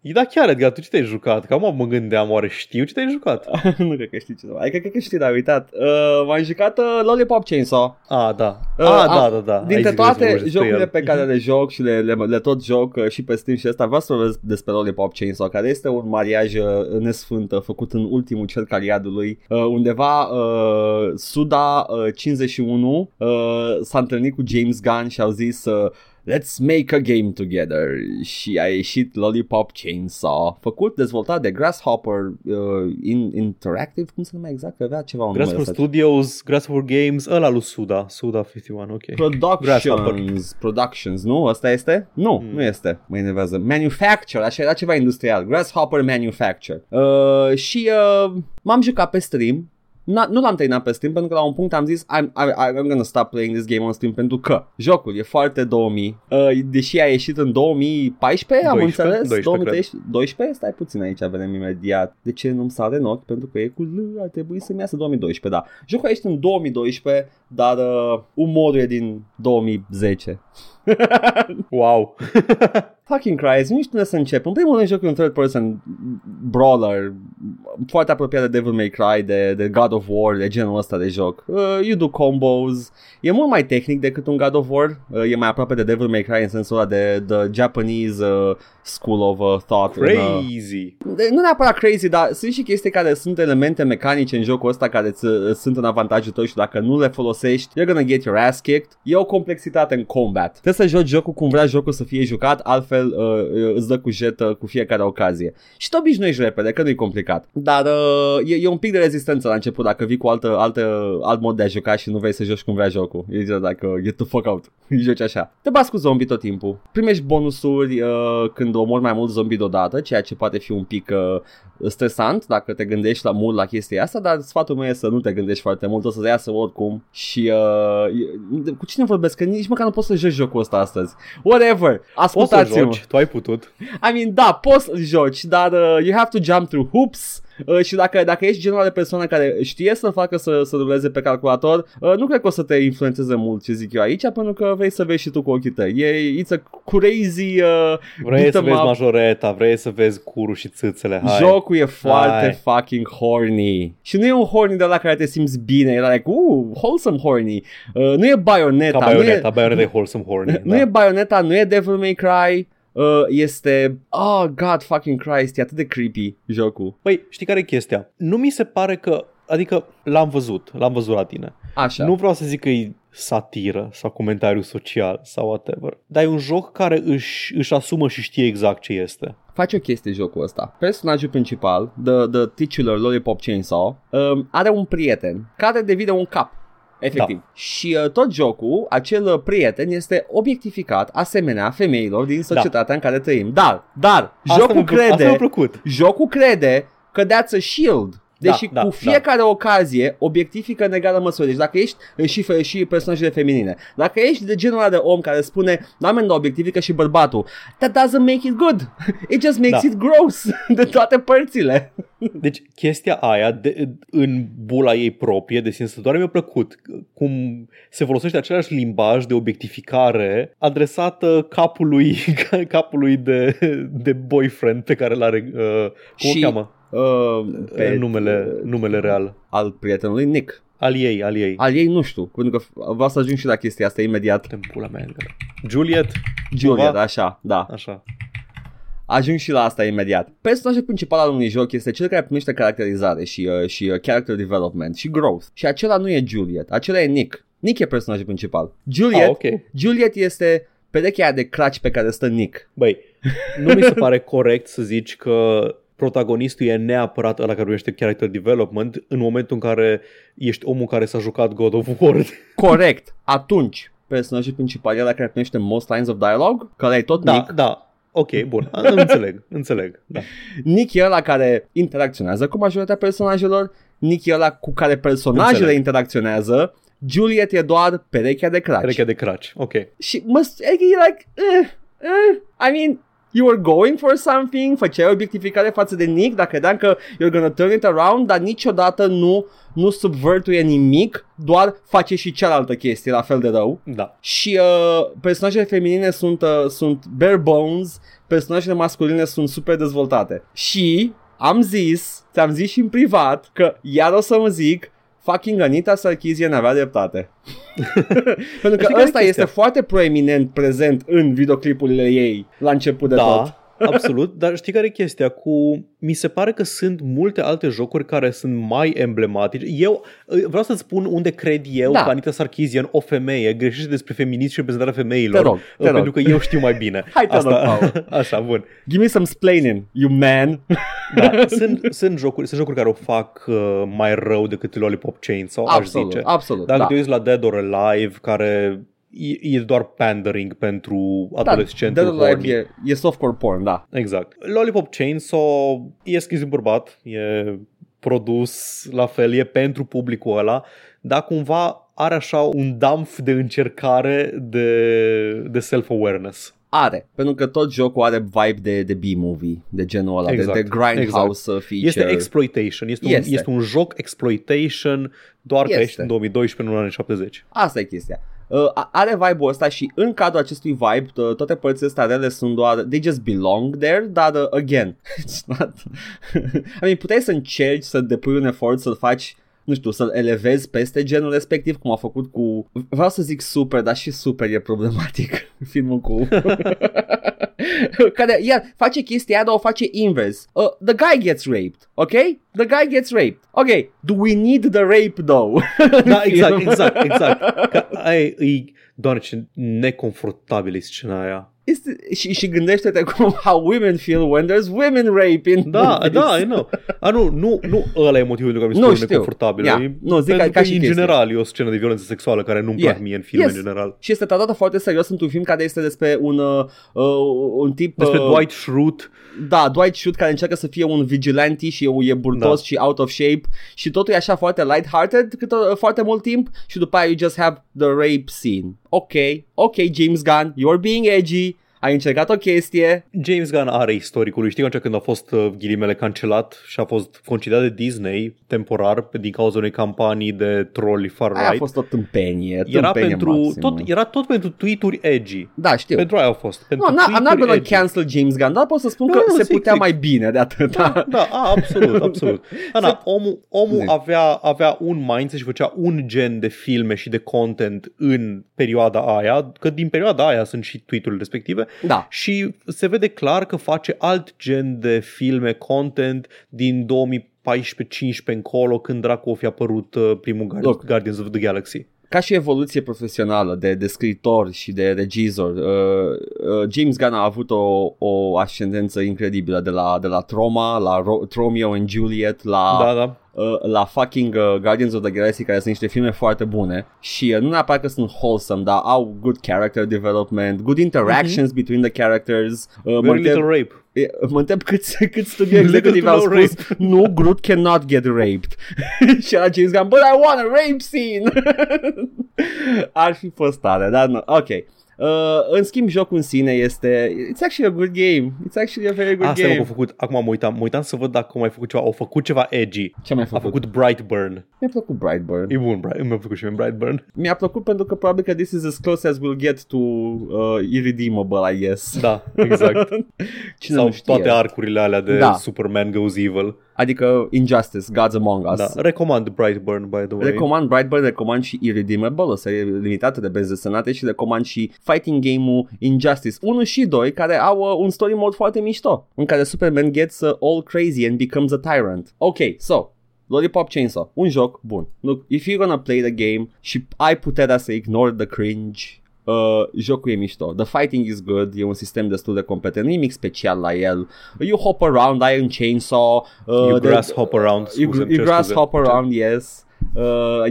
E da chiar, Edgar, tu ce te-ai jucat? Că acum mă gândeam, oare știu ce te-ai jucat? nu cred că știi ce Adică cred că știi, dar uitat. Uh, m-am jucat uh, Lollipop Chainsaw. A, da. Uh, A, am- da, da, da. Ai Dintre zis că vrei să toate vorbești despre jocurile el. pe care le joc și le, le, le tot joc uh, și pe Steam și ăsta, vreau să vorbesc despre Lollipop Chainsaw, care este un mariaj uh, nesfânt uh, făcut în ultimul cer caliadului. Uh, undeva uh, Suda uh, 51 uh, s-a întâlnit cu James Gunn și au zis uh, Let's make a game together și a ieșit Lollipop Chainsaw, făcut, dezvoltat de Grasshopper uh, in, Interactive, cum se numea exact? Că avea ceva un nume Grasshopper ăsta. Studios, Grasshopper Games, ăla lui Suda, Suda 51, ok. Productions, Productions, nu? Asta este? Nu, Hmm. mm. nu este. Mă enervează. Manufacture, așa era ceva industrial. Grasshopper Manufacture. Uh, și uh, m-am jucat pe stream Na, nu l-am terminat pe Steam pentru că la un punct am zis I'm, I, I'm gonna stop playing this game on Steam pentru că jocul e foarte 2000 uh, deși a ieșit în 2014 am 12, înțeles 12, 2013, 12 stai puțin aici vedem imediat. De ce nu-mi sare în ochi? Pentru că e cu L ar trebui să-mi iasă 2012 da. Jocul a ieșit în 2012 dar uh, umorul e din 2010 Wow. Fucking Christ, nu știu unde să încep. În primul rând, jocul un third person brawler foarte apropiat de Devil May Cry, de, de God of War, de genul ăsta de joc. Uh, you do combos. E mult mai tehnic decât un God of War. Uh, e mai aproape de Devil May Cry în sensul ăla de the Japanese uh, school of uh, thought. Crazy. În, uh, de, nu neapărat crazy, dar sunt și chestii care sunt elemente mecanice în jocul ăsta care ți, uh, sunt în avantajul tău și dacă nu le folosești, you're gonna get your ass kicked. E o complexitate în combat. Trebuie să joci jocul cum vrea jocul să fie jucat, altfel uh, îți dă cu jetă cu fiecare ocazie. Și te obișnuiești repede, că nu e complicat. Dar uh, e, e, un pic de rezistență la început dacă vii cu altă, altă, alt mod de a juca și nu vrei să joci cum vrea jocul. E just dacă get the fuck out. joci așa. Te bați cu zombie tot timpul. Primești bonusuri uh, când omori mai mult zombie deodată, ceea ce poate fi un pic uh, stresant dacă te gândești la mult la chestia asta, dar sfatul meu e să nu te gândești foarte mult, o să iasă oricum și uh, cu cine vorbesc? Că nici măcar nu poți să joci jocul ăsta astăzi. Whatever, ascultați-mă. Poți să joci, tu ai putut. I mean, da, poți să joci, dar uh, you have to jump through hoops Uh, și dacă, dacă ești genul de persoană care știe să facă să, să dubleze pe calculator, uh, nu cred că o să te influențeze mult ce zic eu aici, pentru că vrei să vezi și tu cu ochii tăi. E it's a crazy uh, Vrei să vezi up. majoreta, vrei să vezi curul și țâțele, hai. Jocul e foarte hai. fucking horny. Și nu e un horny de la care te simți bine, e like, uh, wholesome horny. Uh, nu e Bayonetta. Ca Bayonetta, nu e, Bayonetta e wholesome horny. Nu da. e Bayonetta, nu e Devil May Cry, Uh, este, oh god fucking Christ, e atât de creepy jocul. Păi, știi care e chestia? Nu mi se pare că, adică l-am văzut, l-am văzut la tine. Așa. Nu vreau să zic că e satiră sau comentariu social sau whatever, dar e un joc care își, își asumă și știe exact ce este. Face o chestie jocul ăsta. Personajul principal, the, the titular Lollipop Chainsaw, um, are un prieten care devine un cap Efectiv. Da. Și uh, tot jocul, acel uh, prieten este obiectificat asemenea femeilor din societatea da. în care trăim. Dar, dar, asta jocul crede, asta plăcut. jocul crede că that's a shield. Deși da, cu da, fiecare da. ocazie obiectifică în egală măsură. Deci dacă ești și, și personajele feminine, dacă ești de genul ăla de om care spune, da, men, obiectifică și bărbatul, that doesn't make it good. It just makes da. it gross de toate părțile. Deci chestia aia de, în bula ei proprie de sine doar mi-a plăcut cum se folosește același limbaj de obiectificare adresată capului, capului de, de boyfriend pe care l-are, uh, cum și, o cheamă? Uh, pe numele, numele real. Al prietenului Nick. Al ei, al ei. Al ei nu știu, pentru că vreau să ajung și la chestia asta imediat. Tempula mea. Juliet? Juliet, cumva? așa, da. Așa. Ajung și la asta imediat. Personajul principal al unui joc este cel care primește caracterizare și, uh, și uh, character development și growth. Și acela nu e Juliet, acela e Nick. Nick e personajul principal. Juliet, ah, okay. Juliet este pedechea de craci pe care stă Nick. Băi, nu mi se pare corect să zici că protagonistul e neapărat ăla care primește character development în momentul în care ești omul care s-a jucat God of War. Corect. Atunci, personajul principal e ăla care primește most lines of dialogue, care e tot da, Nick. Da, Ok, bun, înțeleg, înțeleg. Da. Nick e ăla care interacționează cu majoritatea personajelor, Nick e ăla cu care personajele înțeleg. interacționează, Juliet e doar perechea de craci. Perechea de craci, ok. Și mă, e like, eh, eh, I mean, you were going for something, făceai obiectificare față de Nick, dacă credeam că you're gonna turn it around, dar niciodată nu, nu subvertuie nimic, doar face și cealaltă chestie la fel de rău. Da. Și uh, personajele feminine sunt, uh, sunt bare bones, personajele masculine sunt super dezvoltate. Și am zis, ți-am zis și în privat, că iar o să mă zic, fucking Anita Sarkeesian avea dreptate. Pentru că ăsta este foarte proeminent prezent în videoclipurile ei la început de da. tot. Absolut, dar știi care e chestia? Cu, mi se pare că sunt multe alte jocuri care sunt mai emblematice. Eu vreau să-ți spun unde cred eu da. că Anita Sarkeesian, o femeie, greșește despre feminism și reprezentarea femeilor. Te rog, te pentru rog. că eu știu mai bine. Hai te asta, rog, Așa, bun. Give me some splaining, you man. da, sunt, sunt, jocuri, sunt jocuri care o fac uh, mai rău decât Lollipop Chainsaw, absolut, aș zice. Absolut, Dacă da. te uiți la Dead or Alive, care e, e doar pandering pentru adolescentul da, horny. E, e softcore porn, da. Exact. Lollipop Chainsaw e scris un bărbat, e produs la fel, e pentru publicul ăla, dar cumva are așa un damf de încercare de, de self-awareness. Are, pentru că tot jocul are vibe de, de B-movie, de genul ăla, Exact, de, de grindhouse exact. feature. Este exploitation, este, Este. Un, este un joc exploitation, doar că Este. ești în 2012 în anii 70. Asta e chestia. Uh, a- are vibe-ul ăsta și în cadrul acestui vibe to- toate părțile astea rele sunt doar they just belong there, dar uh, again it's not I mean puteai să încerci să depui un efort să-l faci nu știu, să-l elevezi peste genul respectiv, cum a făcut cu... Vreau să zic super, dar și super e problematic filmul cu... care, iar, face chestia aia, dar o face invers. Uh, the guy gets raped, ok? The guy gets raped. Ok, do we need the rape though? Da, exact, Film. exact, exact. Că aia e, e, doar ce neconfortabilă e scena aia. Este, și, și gândește-te cum how women feel when there's women rape in Da, movies. da, I know. A, nu, nu, nu ăla e motivul pentru care mi se Nu pare știu. neconfortabilă. Ia, E nu, zic pentru ca- ca că și în chestie. general e o scenă de violență sexuală care nu-mi Yeah. plac mie în filme Yes. în general. Și este tratată foarte serios într-un film care este despre un, uh, uh, un tip... Despre uh, Dwight Schrute, Da, Dwight Schrute care încearcă să fie un vigilante și e, e burtos Da. și out of shape și totul e așa foarte light-hearted cât, uh, foarte mult timp și după aia you just have the rape scene. Ok, ok James Gunn, you're being edgy, ai încercat o chestie, James Gunn are istoricul lui. Știi atunci când a fost uh, ghilimele cancelat și a fost concediat de Disney temporar pe- din cauza unei campanii de trolli far aia a right. fost o tâmpenie, Era tâmpenie pentru, maximă. tot, era tot pentru tweet-uri edgy. Da, știu. Pentru aia au fost. Pentru No, na, I'm not tweet-uri gonna edgy. cancel James Gunn, dar pot să spun Nu, că nu, se zic, putea zic. mai bine de atât. Da. Da, a, absolut, absolut. Ana, omul, omul Zic. avea, avea un mindset și făcea un gen de filme și de content în perioada aia, că din perioada aia sunt și tweet-urile respective, da. și se vede clar că face alt gen de filme, content din 2014-15 încolo, când dracu o fi apărut uh, primul Guard- Look. Guardians of the Galaxy. ca și evoluție profesională de, de scriitor și de regizor, uh, uh, James Gunn a avut o, o ascendență incredibilă de la, de la Troma, la Ro- Romeo and Juliet, la, Da, da. Uh, la fucking uh, Guardians of the Galaxy, care sunt niște filme foarte bune și uh, nu neapărat că sunt wholesome, dar au good character development, good interactions between the characters. Uh, mă Mhm. Very întreb- little rape. E, Mă întreb câți, câți studio executive au Little to spus Nu, Groot cannot get raped Și a James Gunn But I want a rape scene Ar fi fost tare Dar nu, ok Uh, în schimb, jocul în sine este It's actually a good game It's actually a very good Asta mă game că au făcut, acum mă uitam, mă uitam să văd dacă au mai făcut ceva, au făcut ceva edgy. Ce mai A făcut? făcut Brightburn. Mi-a plăcut Brightburn E bun, Bright, mi-a plăcut și mie Brightburn. Mi-a plăcut pentru că probabil că this is as close as we'll get to uh, Irredeemable, I guess Da, exact. Cine Sau nu știe toate arcurile alea de Da. Superman Goes Evil. Adică Injustice, Gods Among Us Da, recomand Brightburn, by the way. Recomand Brightburn, recomand și Irredeemable, o serie limitată de benzi desenate și recomand și fighting game-ul Injustice 1 și 2 care au uh, un story mode foarte mișto în care Superman gets uh, all crazy and becomes a tyrant. Ok, so Lollipop Chainsaw, un joc bun. Look, if you're gonna play the game și ai puterea să ignore the cringe, Uh, jocul e mișto. The fighting is good, e un sistem destul de competent, nu e nimic special la el. You hop around, ai un chainsaw. Uh, You the- grass hop around, You, scuze, you grass hop around, yes. Uh,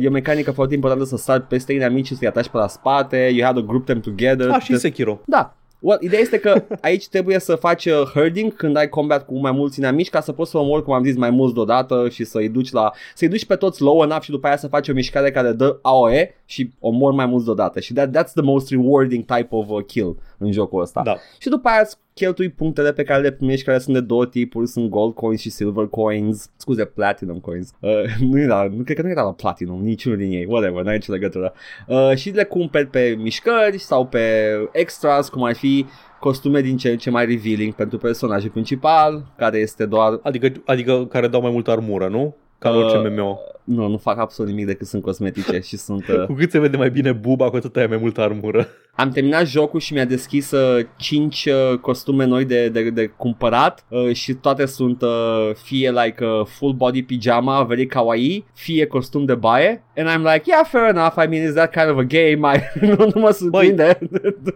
e o mecanică foarte importantă să sari peste inamici și să-i ataci pe la spate. You have to group them together. Ah, și Te- Sekiro. da. Well, ideea este că aici trebuie să faci uh, herding când ai combat cu mai mulți inamici ca să poți să omori, cum am zis, mai mulți deodată și să-i duci la să-i duci pe toți low enough și după aia să faci o mișcare care dă AOE și omori mai mulți deodată. Și that, that's the most rewarding type of uh, kill în jocul ăsta. Da. Și după aia îți cheltui punctele pe care le primești, care sunt de două tipuri, sunt gold coins și silver coins, scuze, platinum coins. Uh, nu, era, nu cred că nu era la platinum, niciunul din ei, whatever, n-ai nicio legătură. Uh, și le cumperi pe mișcări sau pe extras, cum ar fi costume din ce în ce mai revealing pentru personajul principal, care este doar... Adică, adică care dau mai multă armură, nu? Ca în orice Uh, MMO. Nu, nu fac absolut nimic decât sunt cosmetice și sunt... Uh, Cu cât se vede mai bine buba, cu atât ai mai multă armură. Am terminat jocul și mi-a deschis uh, 5 uh, costume noi de, de, de cumpărat uh, și toate sunt uh, fie like uh, full body pijama, very kawaii, fie costum de baie. And I'm like, yeah, fair enough, I mean, it's that kind of a game, I, nu, nu mă surprinde.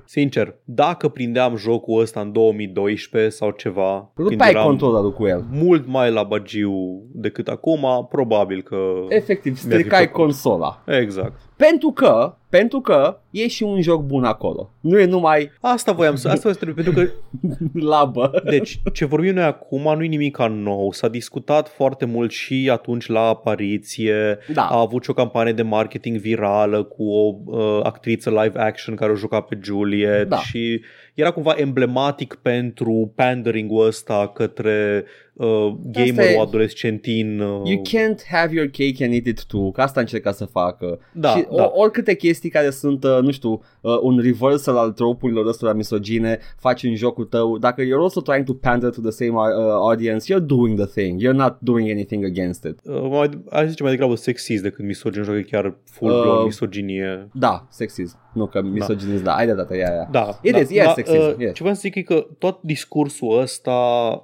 Sincer, dacă prindeam jocul ăsta în 2012 sau ceva, când Rupeai eram controlerul cu el. mult mai la bagiu decât acum, probabil că... Efectiv, Mi-ar fi stricai plăcut. consola. Exact. Pentru că, pentru că e și un joc bun acolo. Nu e numai Asta voiam să, asta voiam să trebuie, pentru că labă. Deci, ce vorbim noi acum nu e nimic nou. S-a discutat foarte mult și atunci la apariție. Da. A avut și o campanie de marketing virală cu o uh, actriță live action care o juca pe Juliet Da. și era cumva emblematic pentru pandering-ul ăsta către uh, gamerul e- adolescentin. Uh, You can't have your cake and eat it too, că asta încerca să facă. Da, și da. o- oricâte chestii care sunt, uh, nu știu, uh, un reversal al tropurilor ăstora misogine, faci în jocul tău. Dacă you're also trying to pander to the same uh, audience, you're doing the thing. You're not doing anything against it. uh, mai, aș zice mai degrabă sexist decât misogin, joc e chiar full-blown Uh, misoginie. Da, sexism. Nu că misoginist, da. Ai de dată, ia, ia. Da, It da, is, yes, da, sexism, uh, yes. Ce vreau să zic e că tot discursul ăsta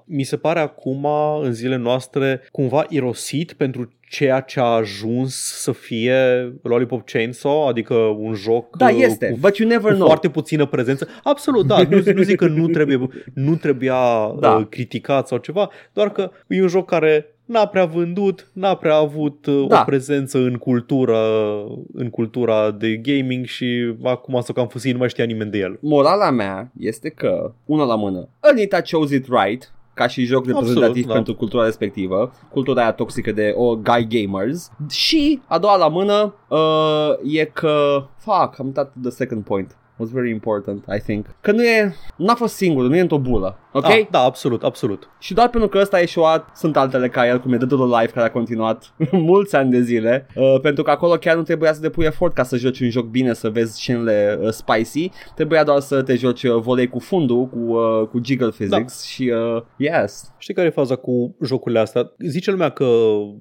mi se pare acum, în zilele noastre, cumva irosit pentru ceea ce a ajuns să fie Lollipop Chainsaw, adică un joc Da, uh, este, cu, but you never cu know. foarte puțină prezență. Absolut, da, nu, nu zic că nu, trebuie, nu trebuia Da. uh, criticat sau ceva, doar că e un joc care n-a prea vândut, n-a prea avut uh, Da. o prezență în cultura, în cultura de gaming și acum s-o cam fusit, nu mai știa nimeni de el. Morala mea este că, una la mână, Anita chose it right, ca și joc reprezentativ Absolut, da. pentru cultura respectivă, cultura aia toxică de o guy gamers. Și a doua la mână uh, e că, fuck, am uitat the second point. Was very important, I think. Că nu e, n-a fost singur, nu e într-o bulă, ok? Ah, da, absolut, absolut. Și doar pentru că ăsta a ieșuat, sunt altele ca el, cum e Dead or Alive, care a continuat mulți ani de zile, uh, pentru că acolo chiar nu trebuia să depui efort ca să joci un joc bine, să vezi scenele uh, spicy, trebuia doar să te joci uh, volei cu fundul, cu, uh, cu jiggle physics și uh, yes. Știi care e faza cu jocurile astea? Zice lumea că,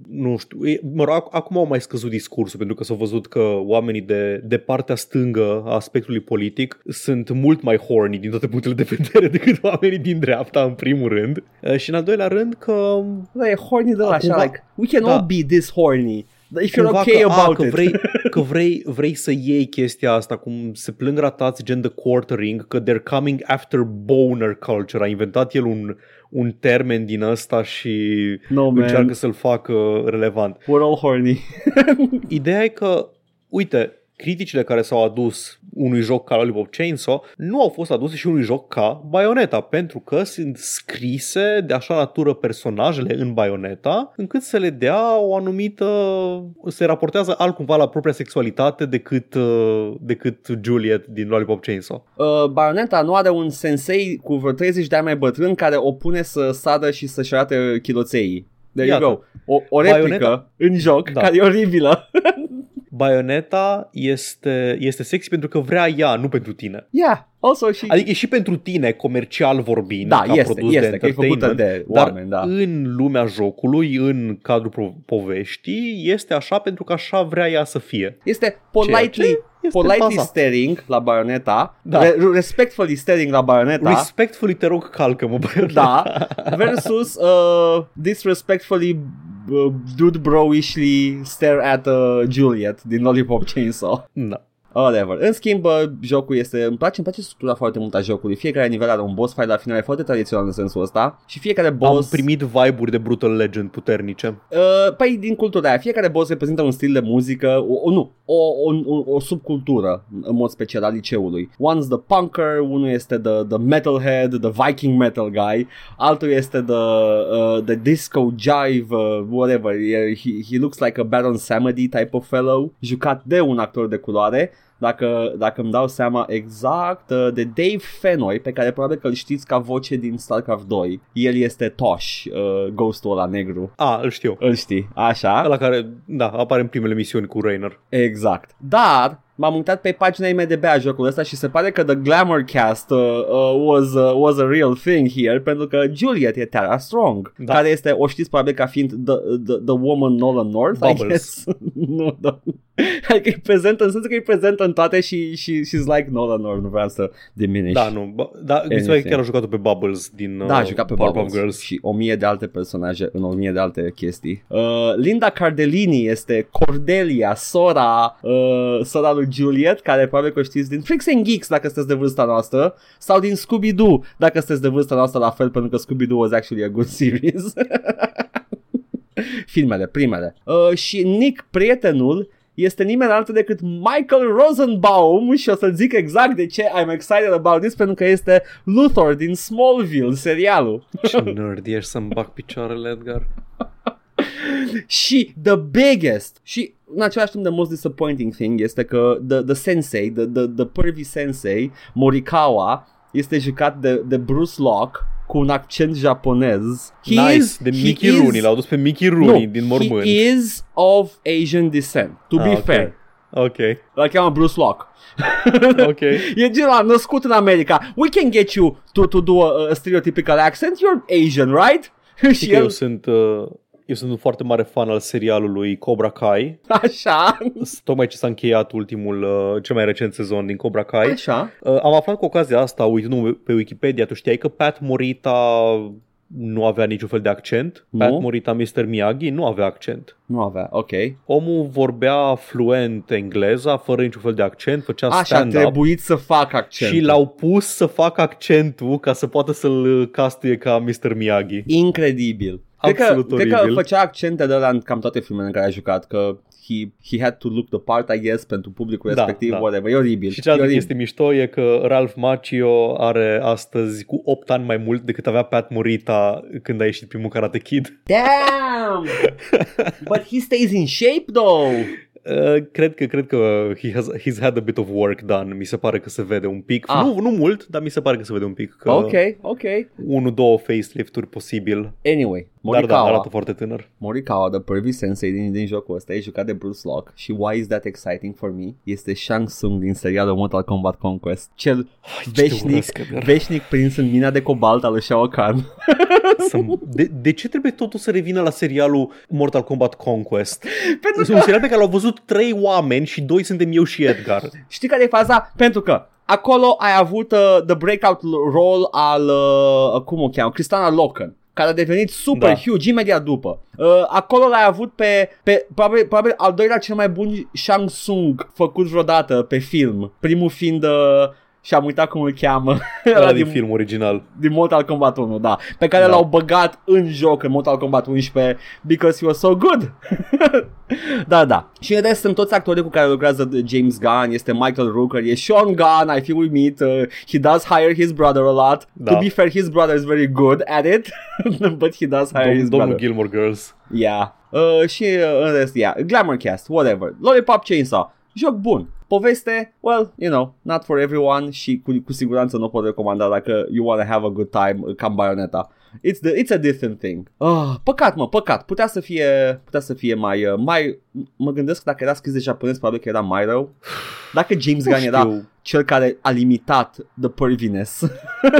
nu știu, e, mă rog, ac- acum au mai scăzut discursul pentru că s-au văzut că oamenii de, de partea stângă a spectrului politic sunt mult mai horny din toate punctele de vedere decât oamenii din dreapta, în primul rând. Uh, Și în al doilea rând că Da, e horny de la așa, Cumva- like, we can da. all be this horny. If you're cumva okay că, about a, că it. vrei, că vrei, vrei să iei chestia asta, cum se plâng ratați gen the quartering, că they're coming after boner culture. A inventat el un, un termen din ăsta și No, man. încearcă să-l facă relevant. We're all horny. Ideea e că, uite, criticile care s-au adus unui joc ca Lollipop Chainsaw nu au fost aduse și unui joc ca Bayonetta, pentru că sunt scrise de așa natură personajele în Bayonetta, încât să le dea o anumită... se raportează altcumva la propria sexualitate decât, uh, decât Juliet din Lollipop Chainsaw. Uh, Bayonetta nu are un sensei cu vreo 30 de ani mai bătrân care o pune să sadă și să-și arate chiloței. There Iată. you go. O, o replică Bayonetta- în joc Da. care e oribilă. Bayonetta este, este sexy pentru că vrea ea, nu pentru tine. yeah, also și... Adică e și pentru tine, comercial vorbind, da, ca este, produs este, de că e făcută entertainment, de dar oameni, da. în lumea jocului, în cadrul pro- poveștii, este așa pentru că așa vrea ea să fie. Este politely, ce este politely bazat. staring la Bayonetta, Da. re- respectfully staring la Bayonetta, Respectfully te rog, calcă-mă, băiat. da, versus uh, disrespectfully uh, dude bro-ishly stare at uh, Juliet din Lollipop Chainsaw. Da. Whatever. În schimb, uh, jocul este... Îmi place, îmi place structura foarte mult a jocului. Fiecare nivel are un boss fight la final, e foarte tradițional în sensul ăsta. Și fiecare boss... Am primit vibe-uri de Brutal Legend puternice. Uh, păi din cultura aia, fiecare boss reprezintă un stil de muzică, o, o nu, o, o, o, o subcultură în mod special al liceului. One's the punker, unul este the, the metalhead, the viking metal guy, altul este the, uh, the disco jive, uh, whatever, he, he looks like a Baron Samedi type of fellow, jucat de un actor de culoare, dacă, dacă îmi dau seama exact, uh, de Dave Fennoy, pe care probabil că îl știți ca voce din StarCraft 2. El este Tosh, uh, ghostul ăla negru. A, îl știu. Îl știi, așa? Ăla care, da, apare în primele misiuni cu Rainer. Exact. Dar m-am uitat pe pagina IMDB a jocul ăsta și se pare că The Glamour Cast uh, uh, was, uh, was a real thing here pentru că Juliet e Tara Strong, Da. care este, o știți probabil ca fiind the, the, the woman Nolan North, I Bubbles. guess. nu, da. Adică e prezentă, în sensul că e prezentă în toate și, și she's like Nolan North, nu vreau să diminish. Da, nu. Ba, da, mi se pare că Anything. chiar a jucat pe Bubbles din Da, a uh, jucat pe Powerpuff Bubbles Girls. și o mie de alte personaje în o mie de alte chestii. Uh, Linda Cardellini este Cordelia, sora, uh, sora lui Juliet, care probabil că o știți din Freaks and Geeks dacă sunteți de vârsta noastră, sau din Scooby-Doo dacă sunteți de vârsta noastră la fel, pentru că Scooby-Doo was actually a good series. Filmele, primele. Uh, și Nick, prietenul, este nimeni altul decât Michael Rosenbaum și o să zic exact de ce I'm excited about this pentru că este Luthor din Smallville, serialul. Ce nerd ești să-mi bag picioarele, Edgar. și the biggest și în același timp the most disappointing thing este că the, the sensei, the, the, the pervy sensei, Morikawa, este jucat de, de Bruce Locke cu un accent japonez. He nice, is, de Mickey Rooney, l-au dus pe Mickey Rooney no, din mormânt. He is of Asian descent, to ah, be okay. fair. Ok. L cheamă Bruce Locke. ok. e genul născut în America. We can get you to, to do a, a stereotypical accent. You're Asian, right? și el... eu sunt... Uh eu sunt un foarte mare fan al serialului Cobra Kai. Așa. Tocmai ce s-a încheiat ultimul, uh, cel mai recent sezon din Cobra Kai. Așa. Uh, am aflat cu ocazia asta, uitându pe Wikipedia, tu știai că Pat Morita nu avea niciun fel de accent. Nu? Pat Morita Mr. Miyagi nu avea accent. Nu avea, ok. Omul vorbea fluent engleza, fără niciun fel de accent, făcea stand-up. Așa, trebuit să facă accent. Și l-au pus să facă accentul ca să poată să-l castuie ca Mr. Miyagi. Incredibil. Cred că, cred că făcea accente de la în cam toate filmele în care a jucat, că he, he had to look the part, I guess, pentru publicul da, respectiv, da. whatever. E oribil. Și cealaltă chestie mișto e că Ralph Macchio are astăzi cu 8 ani mai mult decât avea Pat Morita când a ieșit primul Karate Kid. Damn! But he stays in shape, though! Uh, cred că cred că he has, he's had a bit of work done. Mi se pare că se vede un pic. Ah. Nu, nu mult, dar mi se pare că se vede un pic. Că ok, ok. Unul, două facelift-uri posibil. Anyway, Morikawa. Dar da, arată foarte tânăr. Morikawa, the pervy sensei din, din jocul ăsta, e jucat de Bruce Locke și why is that exciting for me? Este Shang Tsung din serialul Mortal Kombat Conquest, cel Ai, veșnic, urăsc, veșnic prins în mina de cobalt al lui Shao Kahn. de, de ce trebuie totul să revină la serialul Mortal Kombat Conquest? Pentru că... un serial pe care l-au văzut trei oameni și doi suntem eu și Edgar. Știi care e faza? Pentru că acolo ai avut uh, the breakout role al, uh, cum o cheamă, Cristana Loken care a devenit super da. huge imediat după. Uh, acolo l-ai avut pe, pe probabil, probabil al doilea cel mai bun Shang Tsung făcut vreodată pe film. Primul fiind uh, și am uitat cum îl cheamă. Ăla din, din film original. Din Mortal Kombat 1, da. Pe care da. l-au băgat în joc în Mortal Kombat 11 because he was so good. da, da. Și în rest sunt toți actorii cu care lucrează James Gunn, este Michael Rooker, e Sean Gunn, I feel we meet. Uh, he does hire his brother a lot. Da. To be fair, his brother is very good at it, but he does hire Dom- his Domnul brother. Gilmore Girls. Yeah. Uh, și uh, în rest, yeah. Glamour Cast, whatever. Lollipop Chainsaw. Joc bun. Poveste, well, you know, not for everyone și cu, cu siguranță nu pot recomanda dacă you want to have a good time cam Bayonetta. It's, the, it's a different thing. Oh, păcat, mă, păcat. Putea să fie, putea să fie mai, uh, mai... Mă gândesc că dacă era scris de japonez, probabil că era mai rău. Dacă James Gunn era cel care a limitat the perviness.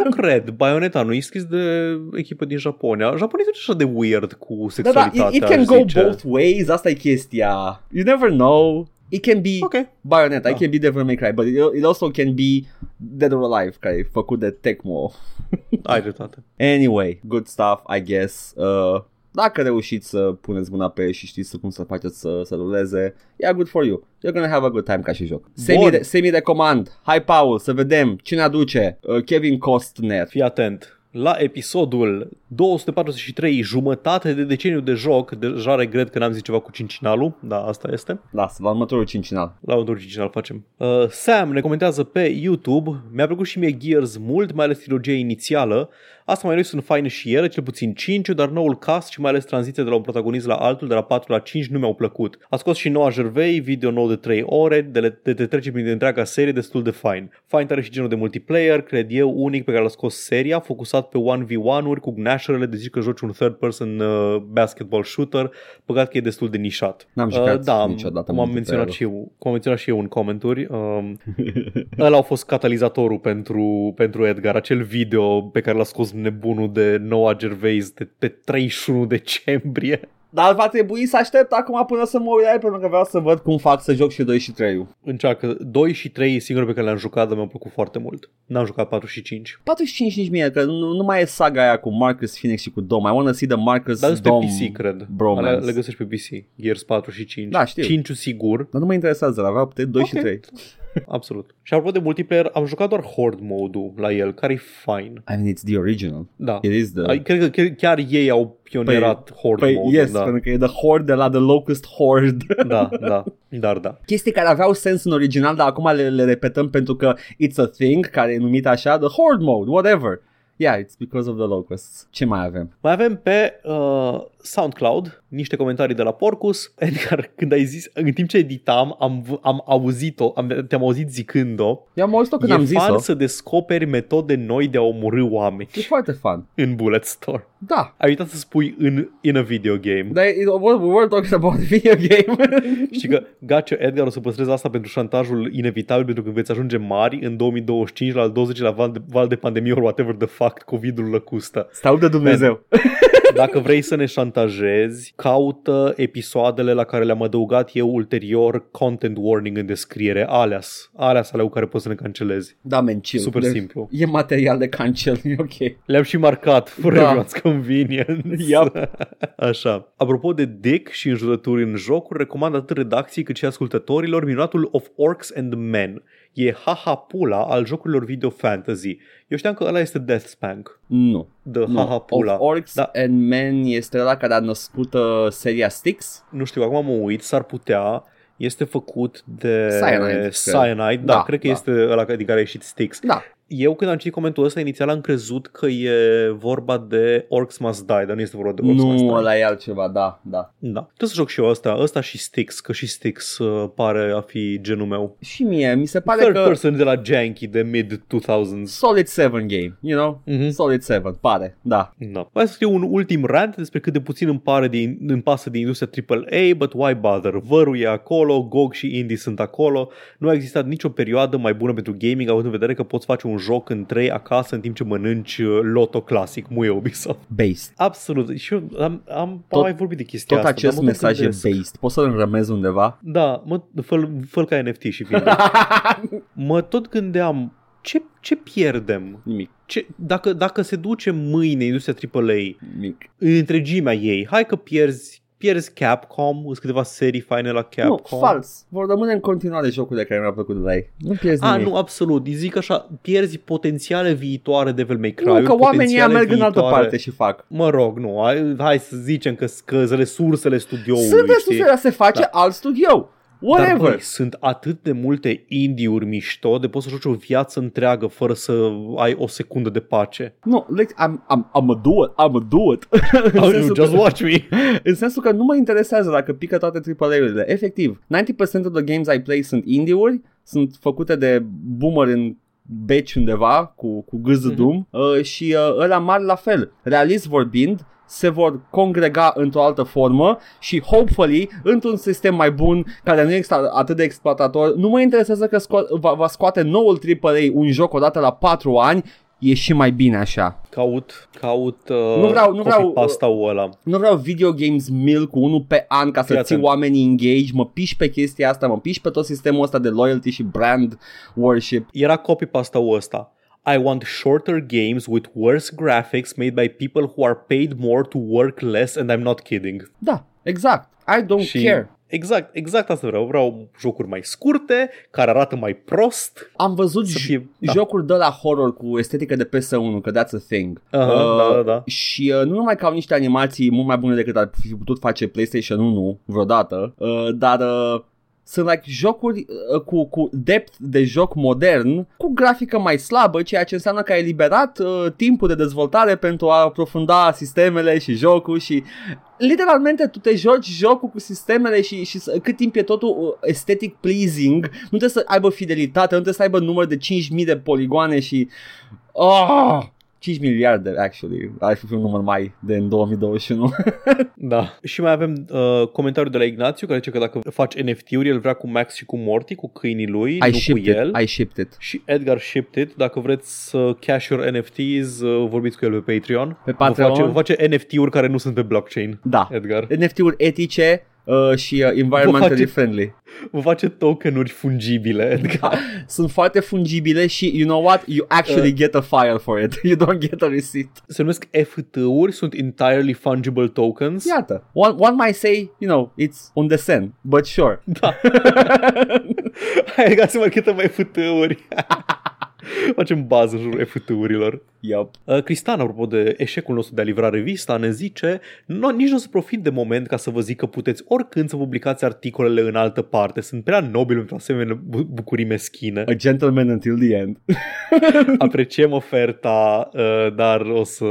nu cred. Bayonetta nu e scris de echipă din Japonia. Japonia e așa de weird cu sexualitatea, da, da, it, it can go zice. both ways. Asta e chestia. You never know. It can be okay. Bayonetta, da. it can be Devil May Cry, but it, it also can be Dead or Alive, care e făcut de Tecmo. Ai dreptate. Anyway, good stuff, I guess. Uh, dacă reușiți să puneți mâna pe și știți cum să faceți să, să ruleze, yeah, good for you. You're gonna have a good time ca și joc. Semi, semi-recomand. Hai, Paul, să vedem cine aduce uh, Kevin Costner. Fii atent la episodul 243, jumătate de deceniu de joc, deja regret că n-am zis ceva cu cincinalul, da, asta este. Lasă, la următorul cincinal. La următorul cincinal facem. Uh, Sam ne comentează pe YouTube, mi-a plăcut și mie Gears mult, mai ales trilogia inițială, Asta mai noi sunt faine și ele, cel puțin 5, dar noul cast și mai ales tranziția de la un protagonist la altul, de la 4 la 5, nu mi-au plăcut. A scos și noua Gervais, video nou de 3 ore, de, de te trece prin întreaga serie destul de fine. Fine tare și genul de multiplayer, cred eu, unic pe care l-a scos seria, focusat pe 1v1-uri cu gnasherele de zici că joci un third person uh, basketball shooter, păcat că e destul de nișat. N-am jucat uh, da, niciodată cum am, menționat și eu, cum am menționat și eu în comentarii, um, ăla a fost catalizatorul pentru, pentru Edgar, acel video pe care l-a scos nebunul de noua Gervais de pe 31 decembrie. Dar va trebui să aștept acum până să mă uit pentru că vreau să văd cum fac să joc și 2 și 3 Încearcă. 2 și 3 e singurul pe care le-am jucat, dar mi-au plăcut foarte mult. N-am jucat 4 și 5. 4 și 5 nici mie, că nu, nu mai e saga aia cu Marcus Phoenix și cu Dom. I wanna see the Marcus Dar Dom pe PC, cred. Le, le găsești pe PC. Gears 4 și 5. Da, știu. 5 sigur. Dar nu mă interesează, la vreau 2 okay. și 3. Absolut. Și apropo de multiplayer, am jucat doar Horde mode-ul la el, care e fine. I mean, it's the original. Da. It is the... Ai, Cred că chiar, chiar ei au pionierat Horde Păi, mode yes, da. pentru că e the horde de la The Locust Horde. da, da, dar da. Chestii care aveau sens în original, dar acum le, le repetăm pentru că it's a thing, care e numit așa, the horde mode, whatever. Yeah, it's because of the locusts. Ce mai avem? Mai avem pe uh, SoundCloud niște comentarii de la Porcus. Edgar, când ai zis, în timp ce editam, am, v- am auzit-o, am, te-am auzit zicând-o. Eu am auzit-o când e am fan zis-o. să descoperi metode noi de a omorâ oameni E foarte fun. în Bullet Store. Da. Ai uitat să spui în in a video game. Dar e- we were talking about video game. Știi că Gacio Edgar o să păstreze asta pentru șantajul inevitabil pentru că veți ajunge mari în 2025 la al 20-lea val de, val de pandemie or whatever the fuck COVID-ul lăcustă. Stau de Dumnezeu. Dacă vrei să ne șantajezi, caută episoadele la care le-am adăugat eu ulterior content warning în descriere, aleas, aleas alea cu care poți să ne cancelezi. Da, men, chill. Super Deci, simplu. E material de cancel, e ok. Le-am și marcat, for Da. everyone's convenience. Yup. Așa. Apropo de dick și înjurături în jocuri, recomand atât redacției cât și ascultătorilor minutul Of Orcs and Men. E haha pula al jocurilor video fantasy. Eu știam că ăla este Death Spank. Nu. The nu. haha pula. Of Orcs Da. and Men este ăla care a născut uh, seria Styx. Nu știu, acum mă uit, s-ar putea este făcut de Cyanide, cred. Cyanide da, Da, cred că da. este ăla din care a ieșit Styx. Da. Eu când am citit comentul ăsta, inițial am crezut că e vorba de Orcs Must Die, dar nu este vorba de Orcs Must Nu, Die. ăla e altceva, da, da. Da. Trebuie să joc și eu ăsta, ăsta și Styx, că și Styx uh, pare a fi genul meu. Și mie, mi se pare Third că person de la Janky de mid-2000s. Solid 7 game, you know? Mhm. Solid 7, pare, da. Da. Mai să scriu un ultim rant despre cât de puțin îmi, pare de, îmi pasă de industria AAA, but why bother? Vărul e acolo, GOG și Indie sunt acolo. Nu a existat nicio perioadă mai bună pentru gaming, având în vedere că poți face un joc în 3 acasă în timp ce mănânci uh, loto clasic, muie Ubisoft. Based. Absolut. Și eu am, am Tot- mai vorbit de chestia Tot asta. acest dar mă tot mesaj e gândesc. based. Poți să-l înrămezi undeva? Da, mă, fă fă ca NFT și vinde. mă tot gândeam, ce, ce pierdem? Nimic, Ce, dacă, dacă se duce mâine industria AAA nimic. în întregimea ei, hai că pierzi, pierzi Capcom, sunt câteva serii faine la Capcom. Nu, fals. Vor rămâne în continuare jocurile care mi-au plăcut de la ei. Nu pierzi A, nimic. nu, absolut. Îi zic așa, pierzi potențiale viitoare Devil May Cry. nu, că oamenii ăia merg în altă parte și fac. Mă rog, nu, hai, hai să zicem că, că resursele studioului, Sunt știi? resursele, se face Da. alt studio. Dar Whatever. băi, sunt atât de multe indie-uri mișto de poți să joci o viață întreagă fără să ai o secundă de pace. Nu, like, I'm, I'm, I'm a do it, I'm a do it. în, Oh, sensul just că, watch me. în sensul că nu mă interesează dacă pică toate AAA-urile. Efectiv, 90% of the games I play sunt indie-uri, sunt făcute de boomer în beci undeva cu, cu gâză Mhm. Doom uh, și uh, ăla mari la fel. Realist vorbind, se vor congrega într-o altă formă și hopefully într-un sistem mai bun care nu este atât de exploatator. Nu mă interesează că sco- va, va scoate noul AAA un joc odată la 4 ani, e și mai bine așa. Caut, caut uh, Nu vreau- nu vreau, pasta-ul ăla. Nu vreau video games mil cu unul pe an ca să Fii ții atent. oamenii engage, mă piși pe chestia asta, mă piși pe tot sistemul ăsta de loyalty și brand worship. Era copy pasta-ul ăsta. I want shorter games with worse graphics made by people who are paid more to work less and I'm not kidding. Da, exact. I don't Și care. Exact, exact asta vreau. Vreau jocuri mai scurte, care arată mai prost. Am văzut Să j- fie- da. jocuri de la horror cu estetică de PS1, că that's a thing. Aha, da, da, da. Și uh, nu numai că au niște animații mult mai bune decât ar fi putut face PlayStation 1 vreodată, uh, dar uh, sunt like jocuri uh, cu, cu depth de joc modern, cu grafică mai slabă, ceea ce înseamnă că ai eliberat uh, timpul de dezvoltare pentru a aprofunda sistemele și jocul și literalmente tu te joci jocul cu sistemele și, și să- cât timp e totul uh, estetic pleasing, nu trebuie să aibă fidelitate, nu trebuie să aibă număr de 5000 de poligoane și... Oh! 5 miliarde, actually. Ar fi un număr mai de în 2021. Da. Și mai avem uh, comentariul de la Ignațiu care zice că dacă faci NFT-uri, el vrea cu Max și cu Morty, cu câinii lui, I nu cu shipped el. it. I shipped it. Și Edgar shipped it. Dacă vreți să cash your NFTs, uh, vorbiți cu el pe Patreon. Pe Vă Patreon. face, vă face NFT-uri care nu sunt pe blockchain. Da. Edgar. NFT-uri etice uh, și uh, environmentally face- friendly. Vă face tokenuri fungibile. Edgar. Sunt foarte fungibile și you know what? You actually Uh. get a file for it. You don't get a receipt. Se numesc FT-uri, sunt entirely fungible tokens. Iată. One, one might say, you know, it's on the sen, but sure. Da. Hai ca să marketăm FT-uri. Facem bază în jurul FT-urilor. Yep. Uh, Cristan, apropo de eșecul nostru de a livra revista, ne zice nu, nici nu o să profit de moment ca să vă zic că puteți oricând să publicați articolele în altă parte. Sunt prea nobil pentru asemenea bu- bucurii meschine. A gentleman until the end. Apreciem oferta, uh, dar o să,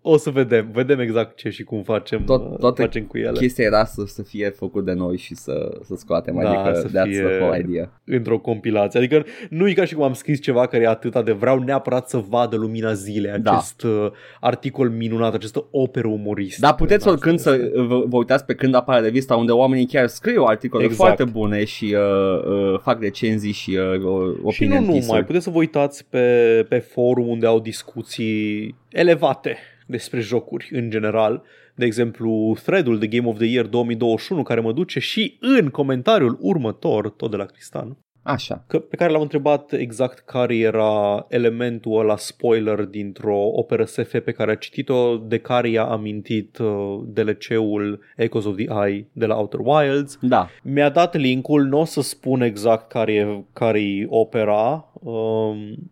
o să vedem. Vedem exact ce și cum facem, Tot- uh, toate facem cu ele. Chestia era să, să fie făcut de noi și să, să scoatem. Da, adică să that's fie- the whole idea. într-o compilație. Adică nu e ca și cum am scris ceva care e atâta de vreau neapărat să vadă lumina zilei Da. acest uh, articol minunat, această operă umoristă. Dar puteți Da, oricând asta să este. vă, vă uitați pe când apare revista unde oamenii chiar scriu articole Exact. foarte bune și uh, uh, fac recenzii și uh, o- Și nu opinion numai, piece-uri. puteți să vă uitați pe, pe forum unde au discuții elevate despre jocuri în general. De exemplu, thread-ul de Game of the Year 2021 care mă duce și în comentariul următor, tot de la Cristan, Așa. că, pe care l-am întrebat exact care era elementul ăla spoiler dintr-o operă SF pe care a citit-o, de care i-a amintit uh, DLC-ul Echoes of the Eye de la Outer Wilds. Da. Mi-a dat linkul, nu o să spun exact care e, care e opera, um,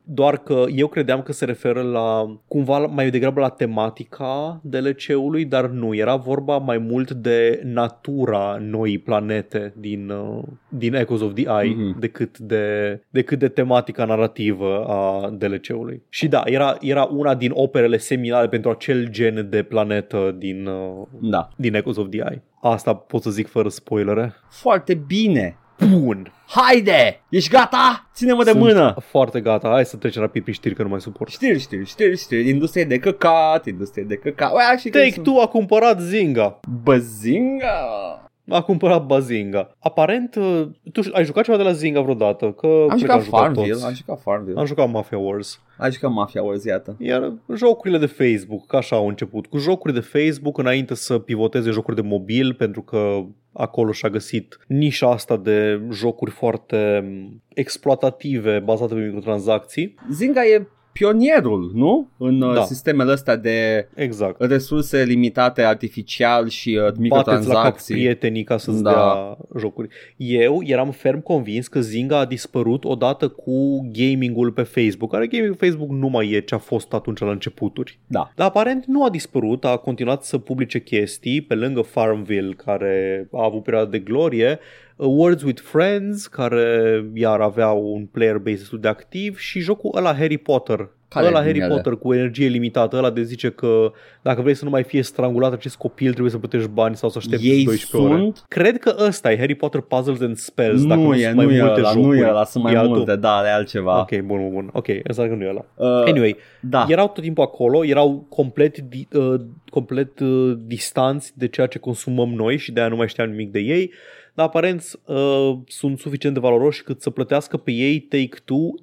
doar că eu credeam că se referă la cumva la- mai degrabă la tematica DLC-ului, dar nu, era vorba mai mult de natura noii planete din, uh, din Echoes of the Eye Mhm. decât, de, decât de tematica narrativă a DLC-ului. Și da, era, era una din operele seminale pentru acel gen de planetă din, uh, Da. din Echoes of the Eye. Asta pot să zic fără spoilere. Foarte bine. Bun. Haide! Ești gata? Ține-mă de Sunt mână! foarte gata. Hai să trecem rapid prin știri că nu mai suport. Știri, știri, știri, știri. Industrie de căcat, industrie de căcat. Ua, și Take Two a cumpărat Zynga. Băzinga! A cumpărat Bazinga. Aparent, uh, tu ai jucat ceva de la Zynga vreodată? Că Am cred că jucat am jucat Farmville, toți. am jucat Farmville. Am jucat Mafia Wars. Am jucat Mafia Wars, iată. Iar jocurile de Facebook, ca așa au început. Cu jocuri de Facebook înainte să pivoteze jocuri de mobil, pentru că acolo și-a găsit nișa asta de jocuri foarte mm, exploatative, bazate pe microtransacții. Zynga e pionierul, nu? În Da. da. sistemele astea de Exact. resurse limitate artificial și uh, bateți la cap microtransacții. prietenii ca să-ți Da. dea jocuri. Eu eram ferm convins că Zynga a dispărut odată cu gamingul pe Facebook, care gamingul pe Facebook nu mai e ce a fost atunci la începuturi. Da. Dar aparent nu a dispărut, a continuat să publice chestii pe lângă Farmville, care a avut perioada de glorie, uh, Words with Friends, care iar avea un player base destul de activ și jocul ăla Harry Potter. Care ăla din Harry ele? Potter cu energie limitată, ăla de zice că dacă vrei să nu mai fie strangulat acest copil trebuie să plătești bani sau să aștepți Ei 12 ore. sunt... Cred că ăsta e Harry Potter Puzzles and Spells, dacă Nu nu e, sunt nu mai e multe ăla, jocuri. nu e ăla, sunt mai E altul? multe, da, e altceva. Ok, bun, bun, bun. Ok, înseamnă că nu e ăla. Uh, Anyway, da. erau tot timpul acolo, erau complet, di- uh, complet uh, distanți de ceea ce consumăm noi și de aia nu mai știam nimic de ei, dar aparent uh, sunt suficient de valoroși cât să plătească pe ei Take-Two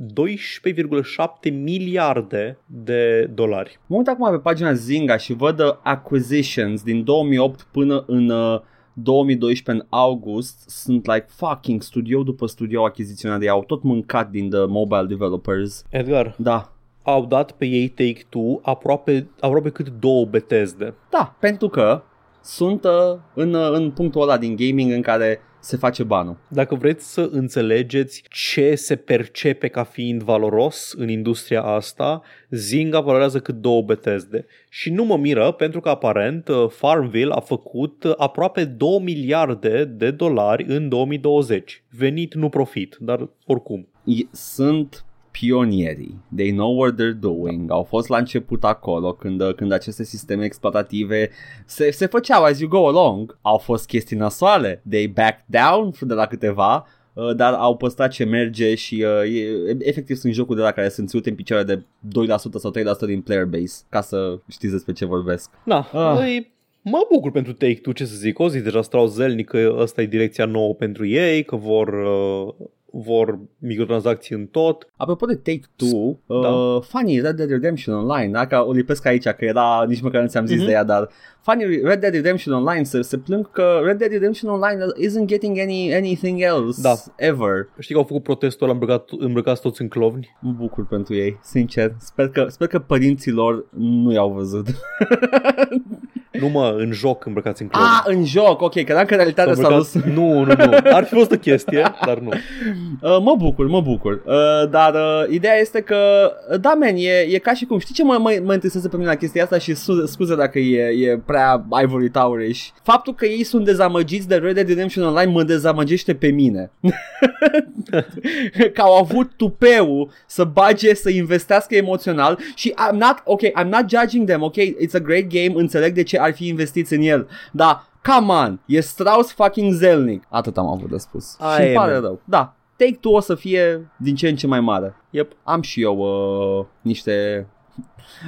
12,7 miliarde de dolari. Mă uit acum pe pagina Zynga și văd uh, acquisitions din 2008 până în uh, 2012 în august sunt like fucking studio după studio achiziționat de ei, au tot mâncat din the mobile developers. Edgar, Da, au dat pe ei Take-Two aproape, aproape cât două Bethesda. da, pentru că sunt uh, în, uh, în punctul ăla din gaming în care se face banul. Dacă vreți să înțelegeți ce se percepe ca fiind valoros în industria asta, Zynga valorează cât două Bethesda. Și nu mă miră pentru că aparent uh, Farmville a făcut uh, aproape 2 miliarde de dolari în 2020. Venit, nu profit, dar oricum. I- Sunt pionierii. They know what they're doing. Au fost la început acolo când, când aceste sisteme exploatative se, se făceau as you go along. Au fost chestii nasoale. They backed down de la câteva uh, dar au păstrat ce merge și uh, e, efectiv sunt jocuri de la care sunt ținute în picioare de 2% sau 3% din player base ca să știți despre ce vorbesc. Na, Ah. ah. mă bucur pentru Take-Two, ce să zic, o zi deja strau zelnic că ăsta e direcția nouă pentru ei, că vor, uh, vor microtransacții în tot. Apropo de Take-Two, da. uh, funny Red Dead Redemption Online, dacă o lipesc aici, că era, nici măcar nu ți-am zis mm-hmm. de ea, dar funny Red Dead Redemption Online se, se plâng că Red Dead Redemption Online isn't getting any anything else Da. ever. Știi că au făcut protestul ăla îmbrăcat, îmbrăcați toți în clovni? Mă bucur pentru ei, sincer. Sper că, sper că părinții lor nu i-au văzut. Nu mă, în joc îmbrăcați în clovni. ah, în joc, ok, că dacă în realitate S-au s-a dus... îmbrăcat- Nu, nu, nu. Ar fi fost o chestie, dar nu. Uh, mă bucur, mă bucur. Uh, dar uh, ideea este că, uh, da, man, e, e ca și cum, știi ce mă, mă, mă interesează pe mine la chestia asta și su- scuze dacă e, e prea Ivory Tower-ish. Faptul că ei sunt dezamăgiți de Red Dead Redemption Online mă dezamăgește pe mine. că au avut tupeu să bage, să investească emoțional și I'm not, ok, I'm not judging them, ok, it's a great game, înțeleg de ce ar fi investiți în el, dar Come on, e Strauss fucking Zelnick. Atât am avut de spus. Aia și îmi e, pare man. rău. Da, Take-Two o să fie din ce în ce mai mare. Yep. Am și eu uh, niște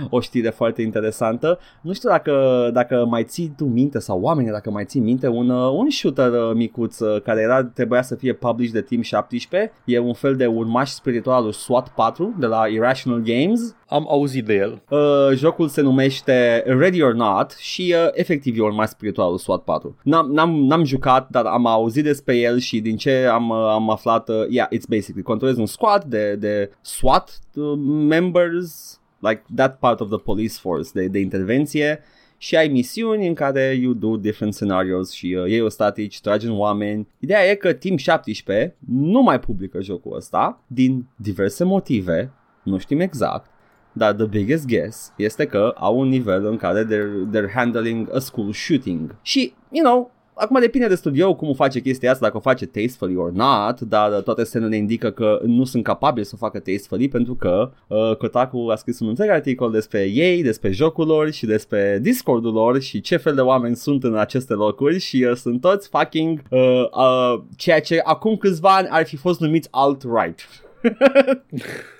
o știre foarte interesantă. Nu știu dacă, dacă mai ții tu minte sau oamenii dacă mai ții minte un, uh, un shooter uh, micuț uh, care era, trebuia să fie published de Team 17. E un fel de urmaș spiritual al lui SWAT 4 de la Irrational Games. Am auzit de el. Uh, jocul se numește Ready or Not și uh, efectiv e urmaș spiritual al lui SWAT 4. N-am, n-am, n-am jucat, dar am auzit despre el și din ce am, uh, am aflat, uh, yeah, it's basically controlezi un squad de, de SWAT uh, members, like that part of the police force de, de intervenție și ai misiuni în care you do different scenarios și uh, iei o statici, tragi în oameni. Ideea e că Team 17 nu mai publică jocul ăsta din diverse motive, nu știm exact, dar the biggest guess este că au un nivel în care they're, they're handling a school shooting. Și, you know, Acum depinde de studio cum o face chestia asta, dacă o face tastefully or not, dar uh, toate semnele indică că nu sunt capabili să o facă tastefully pentru că uh, Kotaku a scris un întreg articol despre ei, despre jocul lor și despre Discord-ul lor și ce fel de oameni sunt în aceste locuri și uh, sunt toți fucking uh, uh, ceea ce acum câțiva ani ar fi fost numiți alt-right.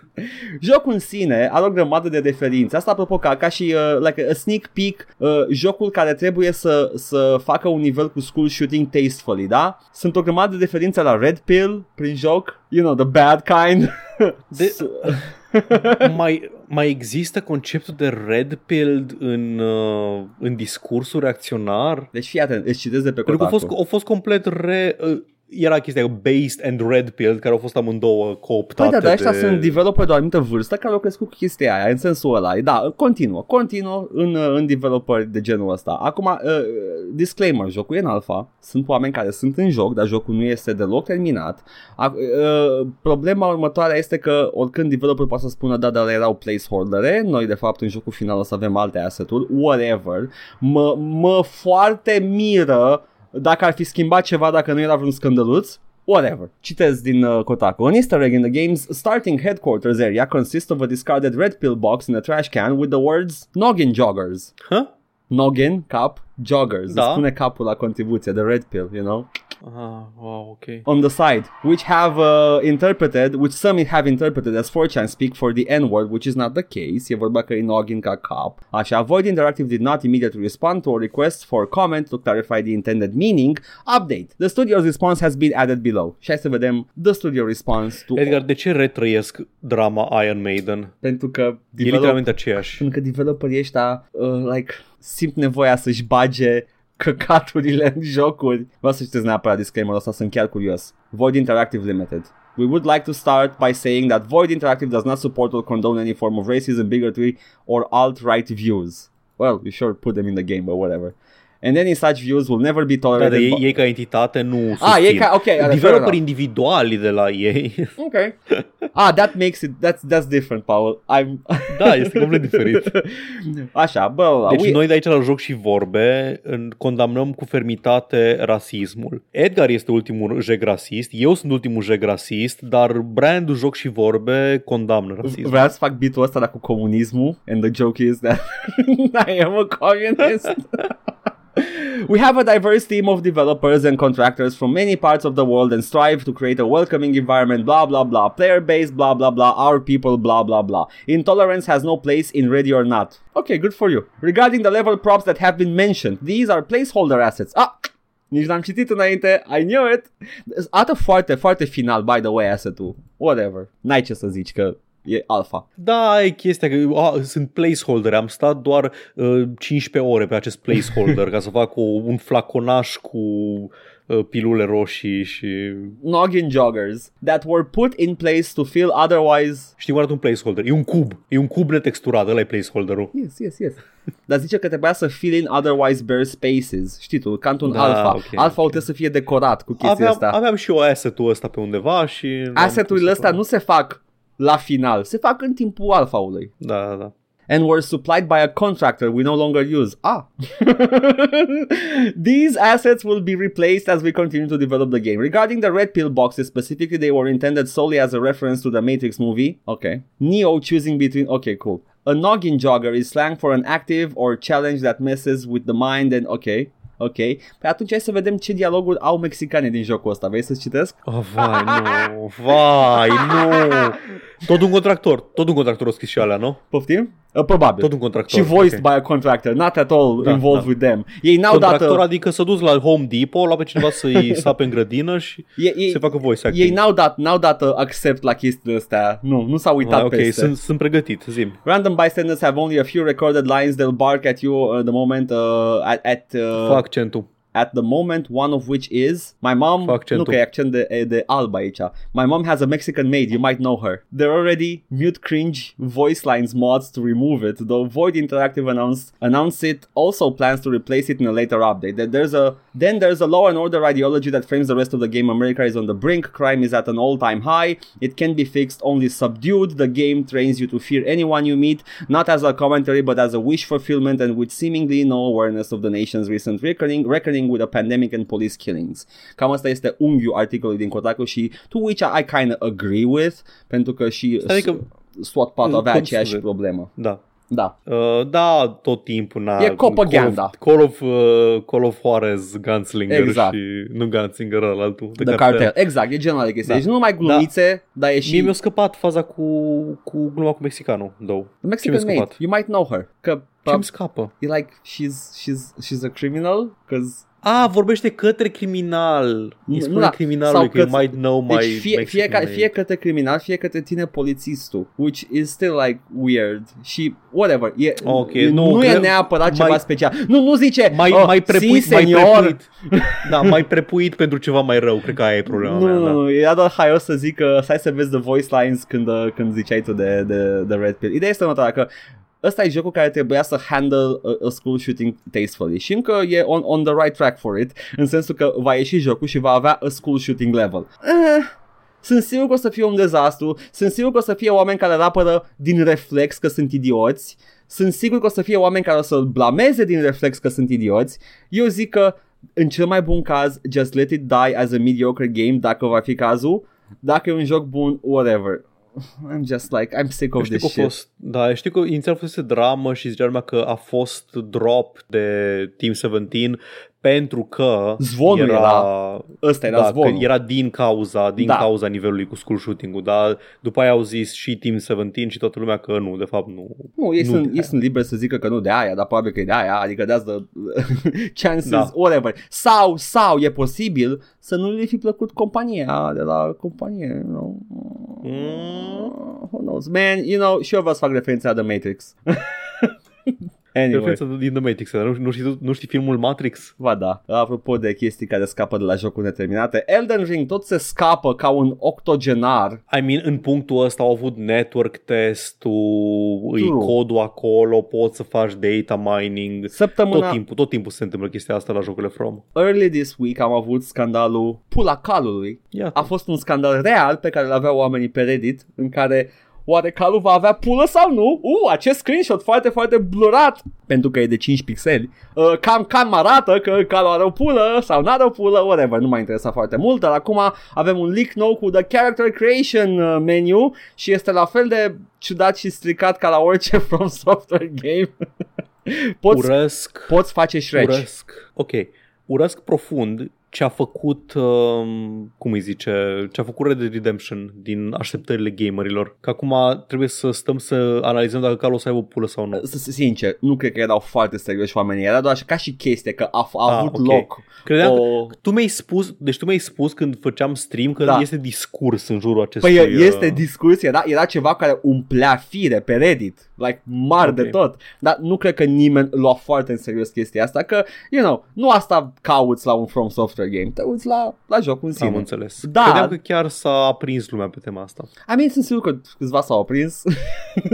Jocul în sine are o grămadă de referințe. Asta apropo ca, ca și uh, like a sneak peek, uh, jocul care trebuie să, să facă un nivel cu school shooting tastefully, da? Sunt o grămadă de referințe la Red Pill prin joc, you know, the bad kind. De- mai, mai există conceptul de red pilled în, uh, în discursul reacționar? deci fii atent, îți citesc de pe Pentru că a Kotaku. fost, a fost complet re... Uh, era chestia based and red pilled care au fost amândouă cooptate Păi da, dar ăștia de... sunt developer de o anumită vârstă care au crescut cu chestia aia, în sensul ăla. Da, continuă, continuă în, uh, în developer de genul ăsta. Acum, uh, disclaimer, jocul e în alfa, sunt oameni care sunt în joc, dar jocul nu este deloc terminat. A, uh, problema următoare este că oricând developer poate să spună, da, dar erau placeholdere, noi de fapt în jocul final o să avem alte asset-uri, whatever. Mă, mă foarte miră dacă ar fi schimbat ceva dacă nu era vreun scandăluț, Whatever. Citez din uh, Kotaku. An easter egg in the game's starting headquarters area consists of a discarded red pill box in a trash can with the words Noggin Joggers. Huh? Noggin, cap, joggers. Da. Îți spune capul la contribuție, the red pill, you know? Ah, wow, ok. On the side, which have uh, interpreted, which some have interpreted as 4chan speak for the N-word, which is not the case. E vorba că e noggin ca cap. Așa, Void Interactive did not immediately respond to a request for comment to clarify the intended meaning. Update. The studio's response has been added below. Și hai să vedem the studio response to... Edgar, de ce retrăiesc drama Iron Maiden? Pentru că E develop- literalmente aceeași. pentru că developerii ăștia uh, like, simt nevoia să-și bage căcaturile în jocuri. Vreau să citesc neapărat disclaimer ăsta, sunt chiar curios. Void Interactive Limited. We would like to start by saying that Void Interactive does not support or condone any form of racism, bigotry, or alt-right views. Well, you sure put them in the game, but whatever. And any such views will never be Da, tolerated. dar ei, by- ei ca entitate nu susțin. Ah, ei ca- ok, fair enough. Developeri individuali de la ei. Okay. ah, that makes it that's that's different, Paul. I'm da, este complet diferit. Așa, bă, Deci we- noi de aici la joc și vorbe în- condamnăm cu fermitate rasismul. Edgar este ultimul jeg rasist, eu sunt ultimul jeg rasist, dar brandul joc și vorbe condamnă rasismul. Vreau să fac beat-ul ăsta dar cu comunismul and the joke is that I am a communist. We have a diverse team of developers and contractors from many parts of the world and strive to create a welcoming environment, blah blah blah. Player base, blah blah blah. Our people, blah blah blah. Intolerance has no place in Ready or Not. Okay, good for you. Regarding the level props that have been mentioned, these are placeholder assets. Ah, Nici n-am citit înainte, I knew it. Arată foarte, foarte final, by the way, asset-ul. Whatever. N-ai ce să zici că e alfa. Da, e chestia că a, sunt placeholder. Am stat doar uh, 15 ore pe acest placeholder ca să fac o, un flaconaș cu uh, pilule roșii și... Noggin joggers that were put in place to fill otherwise... Știi cum arată un placeholder? E un cub. E un cub netexturat, ăla e placeholderul. Yes, yes, yes. Dar zice că trebuia să fill in otherwise bare spaces. Știi tu, ca un Da, alfa. ok, alfa ok. trebuie să fie decorat cu chestia Aveam, asta. aveam și eu asset-ul ăsta pe undeva și... n-am Asset-urile pus astea acolo. nu se fac la final, se fac în timpul alfaului. Da, da, da. and were supplied by a contractor we no longer use. Ah. These assets will be replaced as we continue to develop the game. Regarding the red pill boxes specifically, they were intended solely as a reference to the Matrix movie. Okay. Neo choosing between. Okay, cool. A noggin jogger is slang for an active or challenge that messes with the mind and. Okay. Ok. Păi atunci hai să vedem ce dialoguri au mexicane din jocul ăsta. Vrei să-ți citesc? Oh, vai, nu, vai, nu. Tot un contractor, tot un contractor a scris și alea, nu? Poftim? Uh, probabil. Tot un contractor. și voiced ok. by a contractor, not at all Da, involved da. with them. Ei n-au dat... Contractor, uh, adică să dus la Home Depot, la pe cineva să-i sape în grădină și Ei, ei, să facă voice acting. ei n-au dat, n-au dat uh, accept la chestiile astea. Nu, nu s-au uitat Ah, ok, peste. sunt, sunt pregătit, zim. Random bystanders have only a few recorded lines they'll bark at you uh, the moment uh, at at, uh, Fac accentul. At the moment one of which is my mom Fă accentul. nu că e eh, accent de, eh, de alb aici my mom has a Mexican maid you might know her. There are already mute cringe voice lines mods to remove it though Void Interactive announced announced it also plans to replace it in a later update. That there's a then there's a law and order ideology that frames the rest of the game. America is on the brink. Crime is at an all-time high. It can be fixed only subdued. The game trains you to fear anyone you meet not as a commentary but as a wish fulfillment and with seemingly no awareness of the nation's recent reckoning, reckoning with a pandemic and police killings. Cam asta este unghiul articolului din Kotaku și to which I kind of agree with pentru că și Adică- SWAT 4 avea Cum aceeași spune? problemă. Da. Da. Uh, da, tot timpul. Na, E propaganda. Call of, Call of, uh, Call of Juarez, Gunslinger Exact. și nu Gunslinger ăla altul. The cartel. Exact, e genul de chestie. Da. Deci nu numai glumițe, dar e Mie și mi-a scăpat faza cu, cu gluma cu mexicanul, două. The Mexican Ce mi-a maid. scăpat? You might know her. Că Ce îmi scapă? e like she's she's she's a criminal because A, vorbește către criminal. Îi Nu, spune da, criminalului sau că you către- might know my Deci fie, Mexican fie, ca, name. fie către criminal, fie către tine polițistul, which is still like weird și whatever. E, Ok, nu, nu, nu e cred- neapărat mai- ceva special. Nu, nu zice, mai, oh, mai, prepuit, si, mai senior. prepuit. Da, mai prepuit pentru ceva mai rău. Cred că aia e problema Nu, mea. nu, Da. nu, era doar haios să zic că stai să vezi the voice lines când, uh, când ziceai tu de, de, de Red Pill. Ideea este următoarea că ăsta e jocul care trebuia să handle a, a school shooting tastefully și încă e on, on the right track for it, în sensul că va ieși jocul și va avea a school shooting level. Eh, sunt sigur că o să fie un dezastru, sunt sigur că o să fie oameni care rapără din reflex că sunt idioți, sunt sigur că o să fie oameni care o să-l blameze din reflex că sunt idioți. Eu zic că în cel mai bun caz, just let it die as a mediocre game dacă va fi cazul. Dacă e un joc bun, whatever. I'm just like, I'm sick of Știu this că a shit. fost, da, știu că inițial fusese dramă și zicea lumea că a fost drop de Team 17 pentru că Zvonul era- Ăsta era da, zvonul. că era din cauza, din Da. cauza nivelului cu school shooting-ul, dar după aia au zis și Team 17 și toată lumea că nu, de fapt nu. Nu, ei, Nu sunt, de ei aia. sunt liberi să zică că nu de aia, dar probabil că e de aia, adică that's the chances, Da. whatever. Sau, sau e posibil să nu le fi plăcut compania de la companie, you know. Mm. Who knows? Man, you know, și eu vă să fac referința de Matrix. anyway. Referența din The Matrix, dar nu, nu, știi, nu știi filmul Matrix? Ba da, apropo de chestii care scapă de la jocuri neterminate, Elden Ring tot se scapă ca un octogenar. I mean, în punctul ăsta au avut network test-ul, îi True. codul acolo, poți să faci data mining. Săptămâna, Tot timpul, tot timpul se întâmplă chestia asta la jocurile From. early this week am avut scandalul Pula Calului. Iată. A fost un scandal real pe care îl aveau oamenii pe Reddit, în care oare calul va avea pulă sau nu? Uh, acest screenshot foarte, foarte blurat, pentru că e de 5 pixeli. Uh, cam, cam arată că calul are o pulă sau nu are o pulă, whatever, nu m-a interesat foarte mult, dar acum avem un leak nou cu The Character Creation uh, menu și este la fel de ciudat și stricat ca la orice From Software game. poți, Urăsc, poți face Shrek. urăsc, ok, urăsc profund ce a făcut, uh, cum îi zice, ce a făcut Red Dead Redemption din așteptările gamerilor. Că acum trebuie să stăm să analizăm dacă calul o să aibă pulă sau nu. S- Sincer, nu cred că erau foarte serioși oamenii, era doar așa ca și chestie că a, a Ah, avut ok. loc Credeam că o... tu mi-ai spus, deci tu mi-ai spus când făceam stream că Da. este discurs în jurul acestui... Păi este uh, discuție, era, era ceva care umplea fire pe Reddit, like mari Ok. de tot, dar nu cred că nimeni lua foarte în serios chestia asta, că, you know, nu asta cauți la un From Software game, te uiți la, la jocul în sine. Am înțeles. Da. Credeam că chiar s-a aprins lumea pe tema asta. I mean, sunt sigur că câțiva s-au aprins,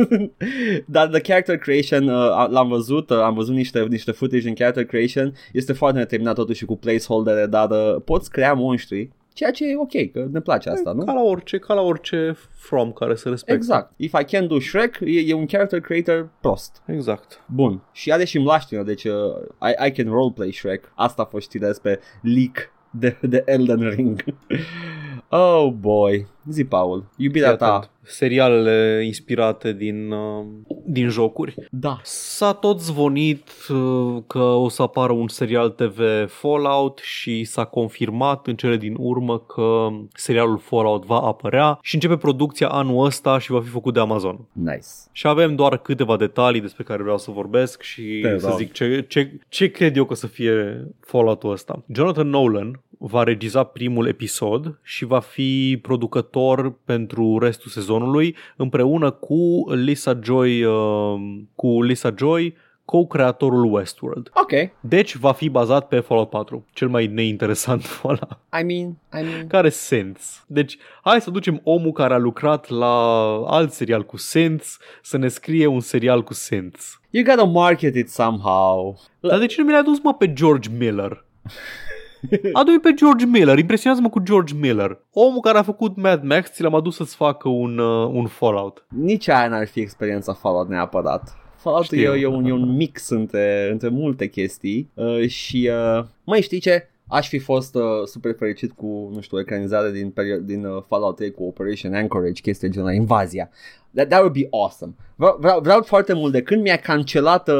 dar the character creation uh, l-am văzut, uh, am văzut niște, niște footage în character creation, este foarte neterminat totuși cu placeholder dar uh, poți crea monștri, ceea ce e ok, că ne place asta, nu? Ca la orice, ca la orice From care se respectă. Exact. If I can do Shrek, e, e un character creator prost. Exact. Bun. Și are și mlaștină, deci uh, I, I can roleplay Shrek. Asta a fost știrea despre leak de, de Elden Ring. oh boy. Zi, Paul. Iubirea Fii ta. atent. Serialele inspirate din, uh, din jocuri. Da. S-a tot zvonit uh, că o să apară un serial TV Fallout și s-a confirmat în cele din urmă că serialul Fallout va apărea și începe producția anul ăsta și va fi făcut de Amazon. Nice. Și avem doar câteva detalii despre care vreau să vorbesc și Te să rog. zic ce, ce, ce cred eu că o să fie Fallout-ul ăsta. Jonathan Nolan va regiza primul episod și va fi producător pentru restul sezonului împreună cu Lisa Joy, uh, cu Lisa Joy, co-creatorul Westworld. Ok. Deci va fi bazat pe Fallout 4, cel mai neinteresant Fallout. I mean, I mean... Care sens? Deci, hai să ducem omul care a lucrat la alt serial cu sens să ne scrie un serial cu sens. You gotta market it somehow. Dar de ce nu mi l-ai adus, mă, pe George Miller? Adu-i pe George Miller, impresionează-mă cu George Miller. Omul care a făcut Mad Max, ți l-am adus să-ți facă un, uh, un Fallout. Nici aia n-ar fi experiența Fallout neapărat. Fallout e, Știu. e, un, e un mix între, între multe chestii uh, și, uh, mai știi ce? Aș fi fost uh, super fericit cu, nu știu, ecranizare din, perio- din uh, Fallout 3 cu Operation Anchorage, chestia genul Invazia. That, that would be awesome. Vreau, vreau, vreau foarte mult de când mi-a cancelat uh,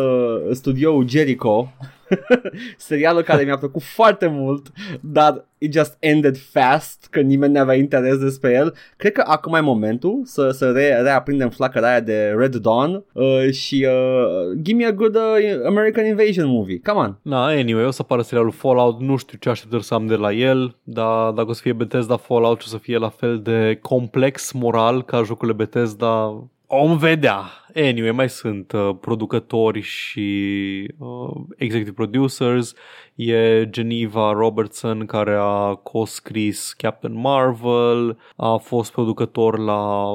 studioul Jericho, serialul care mi-a plăcut foarte mult, dar it just ended fast, că nimeni n-avea interes despre el. Cred că acum e momentul să, să re, reaprindem flacăra aia de Red Dawn uh, și uh, give me a good uh, American Invasion movie. Come on. Na, anyway, o să apară serialul Fallout, nu știu ce așteptări să am de la el, dar dacă o să fie Bethesda Fallout, o să fie la fel de complex moral ca jocurile Bethesda, om vedea. Anyway, mai sunt uh, producători și uh, executive producers. E Geneva Robertson care a co-scris Captain Marvel, a fost producător la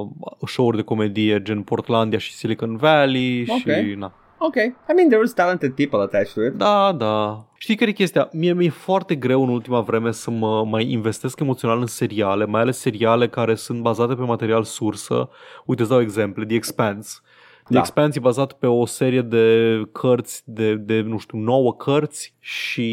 show-uri de comedie gen Portlandia și Silicon Valley Ok. și na. Ok. I mean, there was talented people attached to it. Da, da. Știi care e chestia? Mie mi-e foarte greu în ultima vreme să mă mai investesc emoțional în seriale, mai ales seriale care sunt bazate pe material sursă. Uite, îți dau exemple. The Expanse. The Da. Expanse e bazat pe o serie de cărți, de, de, nu știu, nouă cărți și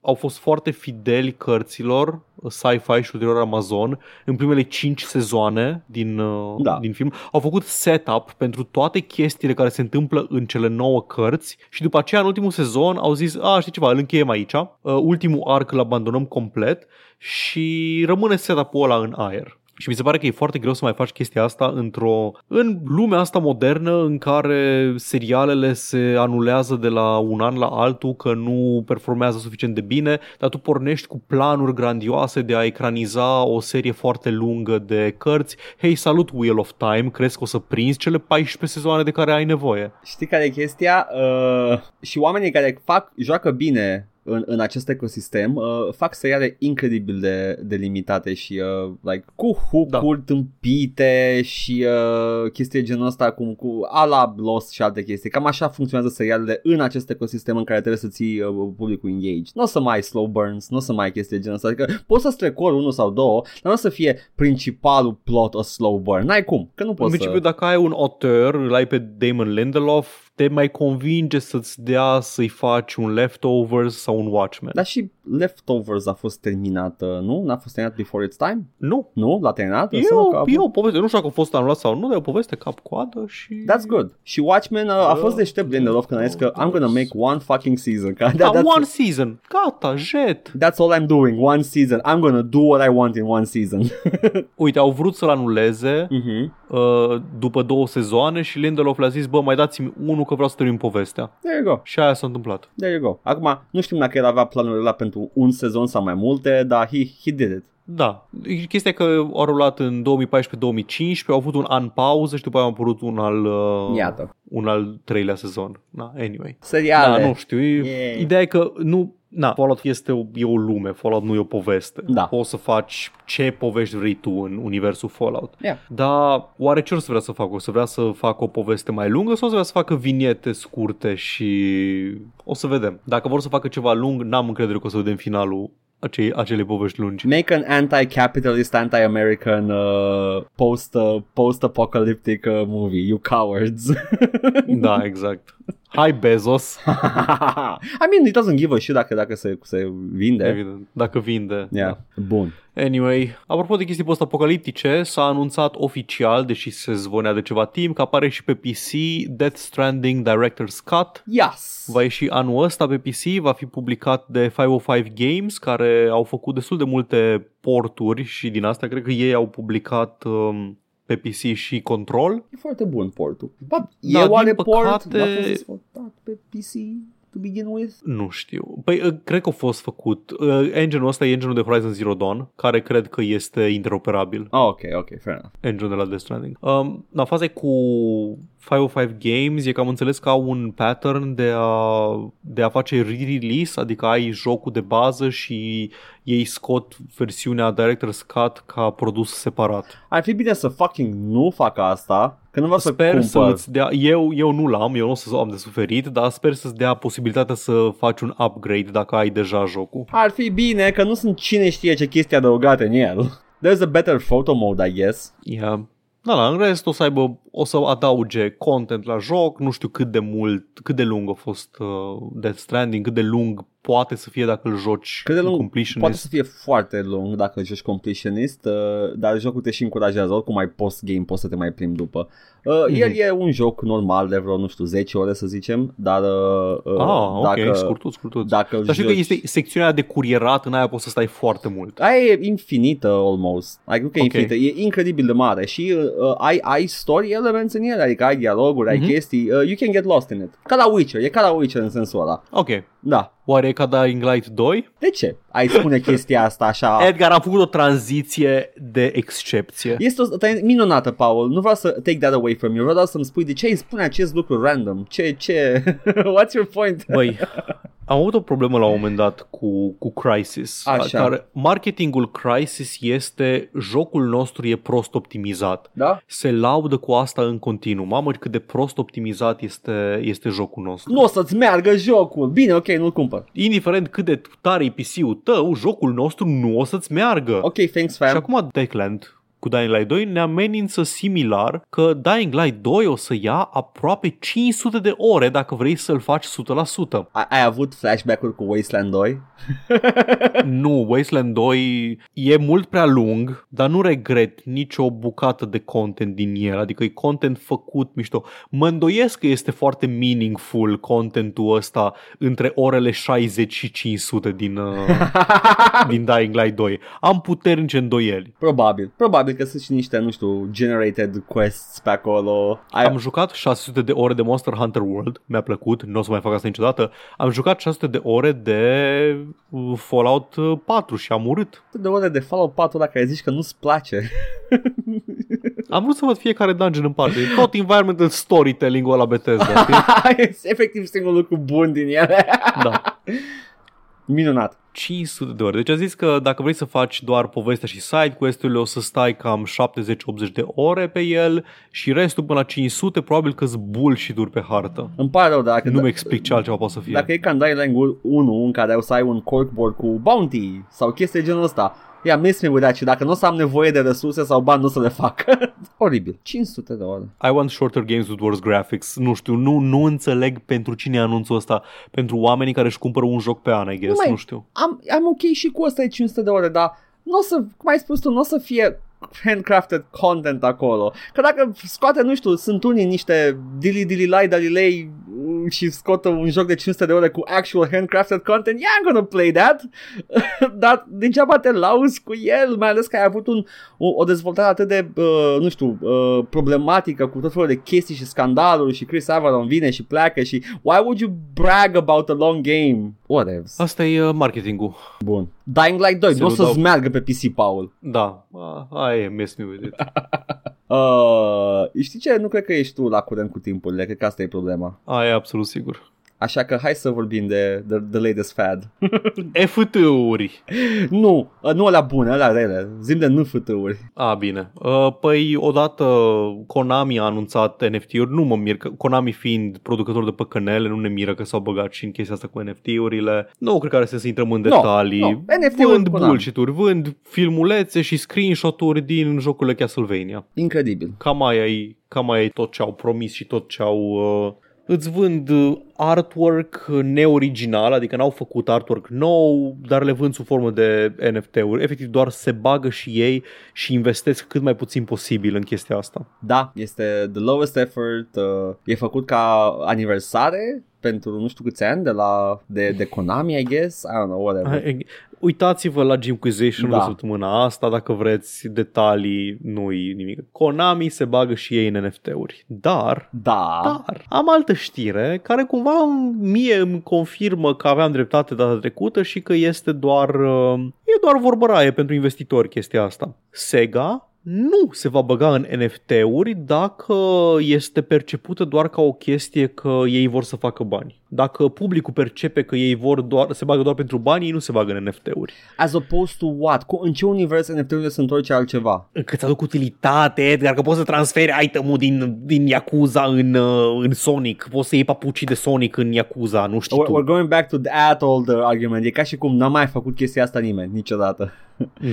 au fost foarte fideli cărților, sci-fi și ulterior Amazon, în primele 5 sezoane din, uh, Da. din film. Au făcut setup pentru toate chestiile care se întâmplă în cele nouă cărți și după aceea, în ultimul sezon, au zis, a, știi ceva, îl încheiem aici, uh, ultimul arc îl abandonăm complet și rămâne setup-ul ăla în aer. Și mi se pare că e foarte greu să mai faci chestia asta într-o în lumea asta modernă în care serialele se anulează de la un an la altul că nu performează suficient de bine, dar tu pornești cu planuri grandioase de a ecraniza o serie foarte lungă de cărți. Hei, salut Wheel of Time, crezi că o să prinzi cele 14 sezoane de care ai nevoie? Știi care e chestia? Uh, și oamenii care fac, joacă bine în, în acest ecosistem uh, fac seriale incredibil de, de limitate și uh, like, cu hook-uri da. tâmpite și uh, chestii genul ăsta cum, cu ala Lost și alte chestii. Cam așa funcționează serialele în acest ecosistem în care trebuie să ții uh, publicul engaged. Nu o să mai ai slow burns, nu o să mai ai chestii genul ăsta. Adică poți să strecori unul sau două, dar nu o să fie principalul plot o slow burn. N-ai cum, că nu În poți principiu, să... dacă ai un autor, îl ai pe Damon Lindelof, te mai convinge să-ți dea să-i faci un Leftovers sau un Watchmen. Dar și Leftovers a fost terminată, nu? N-a fost terminat before its time? Nu. Nu? L-a terminat? E Înseamnă o, că a e o poveste, nu știu dacă a fost anulat sau nu, dar e o poveste cap-coadă și... That's good. Și Watchmen uh, a fost Da. deștept Lindelof când a zis că I'm gonna make one fucking season. Că Da, that, that's, one season. Gata, jet. that's all I'm doing. One season. I'm gonna do what I want in one season. Uite, au vrut să-l anuleze mm-hmm. uh, după două sezoane și Lindelof le-a zis, bă, mai dați-mi unul că vreau să termin povestea. There you go. Și aia s-a întâmplat. There you go. Acum, nu știm dacă el avea planurile ăla pentru un sezon sau mai multe, dar he, he did it. Da. Chestia e că au rulat în 2014-2015, au avut un an pauză și după aia a apărut un al, uh, Iată. un al treilea sezon. Da, anyway. Seriale. Da, nu știu. E- Yeah. Ideea e că nu... Na, Fallout este o, e o lume, Fallout nu e o poveste. Da. Poți să faci ce povești vrei tu în universul Fallout. Yeah. Dar oare ce o să vrea să facă? O să vrea să facă o poveste mai lungă sau o să vrea să facă viniete scurte și o să vedem. Dacă vor să facă ceva lung, n-am încredere că o să vedem finalul acei, acelei povești lungi. Make an anti-capitalist, anti-American uh, post, uh, post-apocalyptic uh, movie, you cowards. Da, exact. Hai Bezos, I mean, it doesn't give a shit dacă, dacă se, se vinde. evident, dacă vinde. Yeah. Bun. Anyway, apropo de chestii post-apocaliptice, s-a anunțat oficial, deși se zvonea de ceva timp, că apare și pe PC Death Stranding Director's Cut. Yes. Va ieși anul ăsta pe PC, va fi publicat de 505 Games, care au făcut destul de multe porturi și din asta cred că ei au publicat um, pe PC și Control. E foarte bun portul. But Da, e din oare port? păcate- N-a fost dezvoltat pe PC to begin with? Nu știu. Păi, uh, cred că a fost făcut. Uh, Engine-ul ăsta e engine-ul de Horizon Zero Dawn, care cred că este interoperabil. Oh, ok, ok, fair enough. engine de la Death Stranding. Um, na, faza e cu 505 Games, e că am înțeles că au un pattern de a, de a face re-release, adică ai jocul de bază și ei scot versiunea Director's Cut ca produs separat. Ar fi bine să fucking nu facă asta, că nu vreau să Sper să cumpăr. îți dea, eu, eu nu l-am, eu nu o să am de suferit, dar sper să-ți dea posibilitatea să faci un upgrade dacă ai deja jocul. Ar fi bine că nu sunt cine știe ce chestii adăugate în el. There's a better photo mode, I guess. Yeah. Da, da, în rest o să aibă, o să adauge content la joc, nu știu cât de mult, cât de lung a fost uh, Death Stranding, cât de lung poate să fie dacă îl joci Cât de lung completionist. Poate să fie foarte lung dacă joci completionist, uh, dar jocul te și încurajează, oricum ai post-game, poți să te mai plimbi după. Uh, Mhm. El e un joc normal de vreo, nu știu, 10 ore să zicem, dar uh, uh, Ah, ok, dacă, scurtut, scurtut. dacă îl Dar știu că joci- este secțiunea de curierat, în aia poți să stai foarte mult. Aia e infinită almost. Adică nu că e Ok. infinită, e incredibil de mare și uh, ai, ai story elements în el, adică ai dialoguri, ai Mhm. chestii, uh, you can get lost in it. Ca la Witcher, e ca la Witcher în sensul ăla. Ok. Da. Oare e ca Dying Light 2? De ce? Ai spune chestia asta așa? Edgar a făcut o tranziție de excepție. Este o tăie minunată, Paul. Nu vreau să take that away from you. Vreau doar să-mi spui de ce îi spune acest lucru random. Ce, ce? What's your point? Băi, am avut o problemă la un moment dat cu, cu Crysis. Așa. Care, marketingul Crysis este jocul nostru e prost optimizat. Da? Se laudă cu asta în continuu. Mamă, cât de prost optimizat este, este jocul nostru. Nu o să-ți meargă jocul. Bine, ok, nu-l cumpăr. Indiferent cât de tare e PC-ul tău, jocul nostru nu o să-ți meargă. Ok, thanks, Și fam. acum Techland cu Dying Light 2 ne amenință similar că Dying Light 2 o să ia aproape 500 de ore dacă vrei să-l faci 100%. Ai, ai avut flashback-uri cu Wasteland 2? nu, Wasteland 2 e mult prea lung, dar nu regret nicio bucată de content din el, adică e content făcut mișto. Mă îndoiesc că este foarte meaningful contentul ăsta între orele 60 și 500 din, uh, din Dying Light 2. Am puternice îndoieli. Probabil. Probabil că sunt și niște, nu știu, generated quests pe acolo. Ai... Am jucat 600 de ore de Monster Hunter World, mi-a plăcut, nu o să mai fac asta niciodată. Am jucat 600 de ore de uh, Fallout 4 și am urât. de ore de Fallout 4 dacă ai zici că nu-ți place. Am vrut să văd fiecare dungeon în parte. Tot environmental storytelling-ul ăla Bethesda. știi? e efectiv singurul lucru bun din ele. da. Minunat. 500 de ore. Deci a zis că dacă vrei să faci doar povestea și side quest-urile o să stai cam 70-80 de ore pe el și restul până la 500 probabil că sunt bullshit-uri pe hartă. Îmi pare rău dacă... Nu-mi explic ce altceva poate să fie. Dacă e ca în Dying Light 1 în care o să ai un corkboard cu bounty sau chestii de genul ăsta, Ia, miss me with that și dacă nu o să am nevoie de resurse sau bani, nu o să le fac. Oribil. 500 de ore. I want shorter games with worse graphics. Nu știu, nu, nu înțeleg pentru cine e anunțul ăsta. Pentru oamenii care își cumpără un joc pe an, I guess. Nu mai- Nu știu. Am, am ok și cu asta de 500 de ore, dar nu o să, cum ai spus tu, nu o să fie handcrafted content acolo. Că dacă scoate, nu știu, sunt unii niște dili dili lai dalilei mm, și scotă un joc de 500 de ore cu actual handcrafted content, yeah, I'm gonna play that. Dar degeaba te lauzi cu el, mai ales că ai avut un, o, o dezvoltare atât de, uh, nu știu, uh, problematică cu tot felul de chestii și scandaluri și Chris Avalon vine și pleacă și why would you brag about a long game? Whatever. Asta e uh, marketingul. Bun. Dying Light 2, Se nu o nu să-ți dau- meargă pe PC, Paul. Da, uh, aia e miss me with it. Uh, știi ce? Nu cred că ești tu la curent cu timpurile, cred că asta e problema. Aia e absolut sigur. Așa că hai să vorbim de the, the latest fad. FT-uri. nu, uh, nu alea bune, alea rele. Zim de NFT-uri. A, bine. Uh, păi, odată Konami a anunțat NFT-uri, nu mă mir, că Konami fiind producător de păcănele, nu ne miră că s-au băgat și în chestia asta cu NFT-urile. Nu cred că are să intrăm în No, detalii. no. NFT-uri vând Konami. bullshit-uri, vând filmulețe și screenshot-uri din jocurile Castlevania. Incredibil. Cam aia e, cam aia e tot ce au promis și tot ce au... Uh, îți vând uh, artwork neoriginal, adică n-au făcut artwork nou, dar le vând sub formă de NFT-uri. Efectiv doar se bagă și ei și investesc cât mai puțin posibil în chestia asta. Da, este the lowest effort. Uh, e făcut ca aniversare pentru nu știu câți ani de la de, de Konami, I guess. I don't know, whatever. Uitați-vă la Gymquisition Da. da. săptămâna asta dacă vreți detalii, nu-i nimic. Konami se bagă și ei în NFT-uri. Dar Da. Dar am altă știre care cumva mie îmi confirmă că aveam dreptate data trecută și că este doar, uh, e doar vorbăraie pentru investitori chestia asta. Sega nu se va băga în NFT-uri dacă este percepută doar ca o chestie că ei vor să facă bani. Dacă publicul percepe că ei vor doar, se bagă doar pentru bani, ei nu se bagă în NFT-uri. As opposed to what? Cu, în ce univers NFT-urile sunt orice altceva? Că ți aduc utilitate, Edgar, că poți să transferi item-ul din, din Yakuza în, uh, în Sonic, poți să iei papucii de Sonic în Yakuza, nu știu We're, tu. we're going back to that old uh, argument. E ca și cum n-a mai făcut chestia asta nimeni niciodată.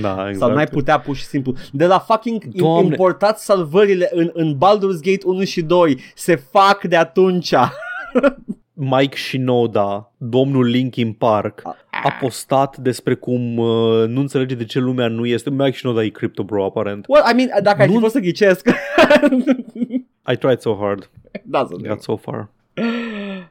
Da, exact. Sau n-ai putea pur și simplu. De la fucking im- Doamne. importat salvările în, în Baldur's Gate 1 și 2 se fac de atunci. Mike Shinoda, domnul Linkin Park, a postat despre cum uh, nu înțelege de ce lumea nu este... Mike Shinoda e crypto bro, aparent. Well, I mean, dacă ai fi Nu- fost să ghicesc. I tried so hard, da, să got so far.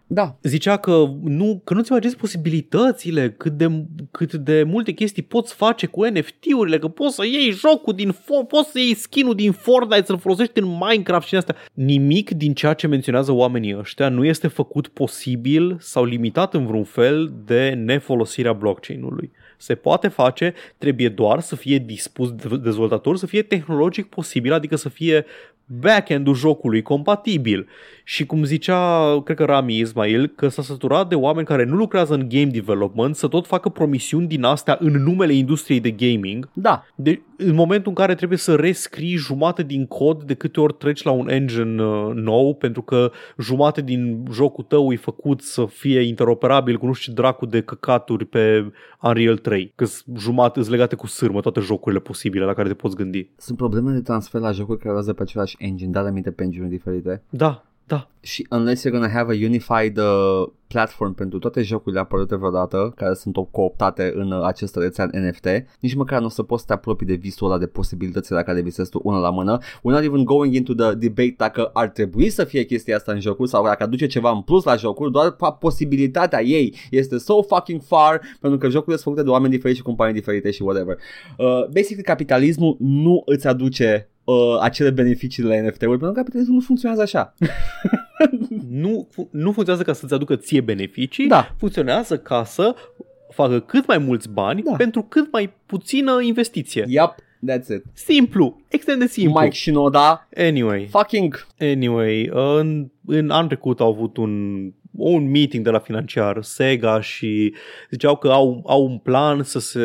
Da. Zicea că nu, că nu-ți imaginezi posibilitățile, cât de, cât de multe chestii poți face cu NFT-urile, că poți să iei jocul din fo- poți să iei skin-ul din Fortnite, să-l folosești în Minecraft și în astea. Nimic din ceea ce menționează oamenii ăștia nu este făcut posibil sau limitat în vreun fel de nefolosirea blockchain-ului. Se poate face, trebuie doar să fie dispus de dezvoltator, să fie tehnologic posibil, adică să fie backend-ul jocului compatibil. Și cum zicea, cred că Rami Ismail, că s-a săturat de oameni care nu lucrează în game development să tot facă promisiuni din astea în numele industriei de gaming. Da. De, în momentul în care trebuie să rescrii jumate din cod de câte ori treci la un engine uh, nou, pentru că jumate din jocul tău e făcut să fie interoperabil cu nu știu ce dracu de căcaturi pe Unreal 3, că jumate sunt legate cu sârmă toate jocurile posibile la care te poți gândi. Sunt probleme de transfer la jocuri care rulează pe același engine, dar aminte pe engine diferite. Da, da. Și unless you're gonna have a unified uh, platform pentru toate jocurile apărute vreodată, care sunt cooptate în uh, această rețea NFT, nici măcar nu o să poți să te apropii de visul ăla de posibilitățile la care visezi tu una la mână. We're not even going into the debate dacă ar trebui să fie chestia asta în jocuri sau dacă aduce ceva în plus la jocuri, doar pa- posibilitatea ei este so fucking far pentru că jocurile sunt făcute de oameni diferiți și companii diferite și whatever. Uh, basically, capitalismul nu îți aduce uh, acele beneficii de la NFT-uri pentru că capitalismul nu funcționează așa. Nu, fu- nu funcționează ca să-ți aducă ție beneficii, Da. funcționează ca să facă cât mai mulți bani Da. pentru cât mai puțină investiție. Yep, that's it. Simplu, extrem de simplu. Mike Shinoda, Anyway, fucking anyway, în, în an trecut au avut un un meeting de la financiar Sega și ziceau că au, au un plan să se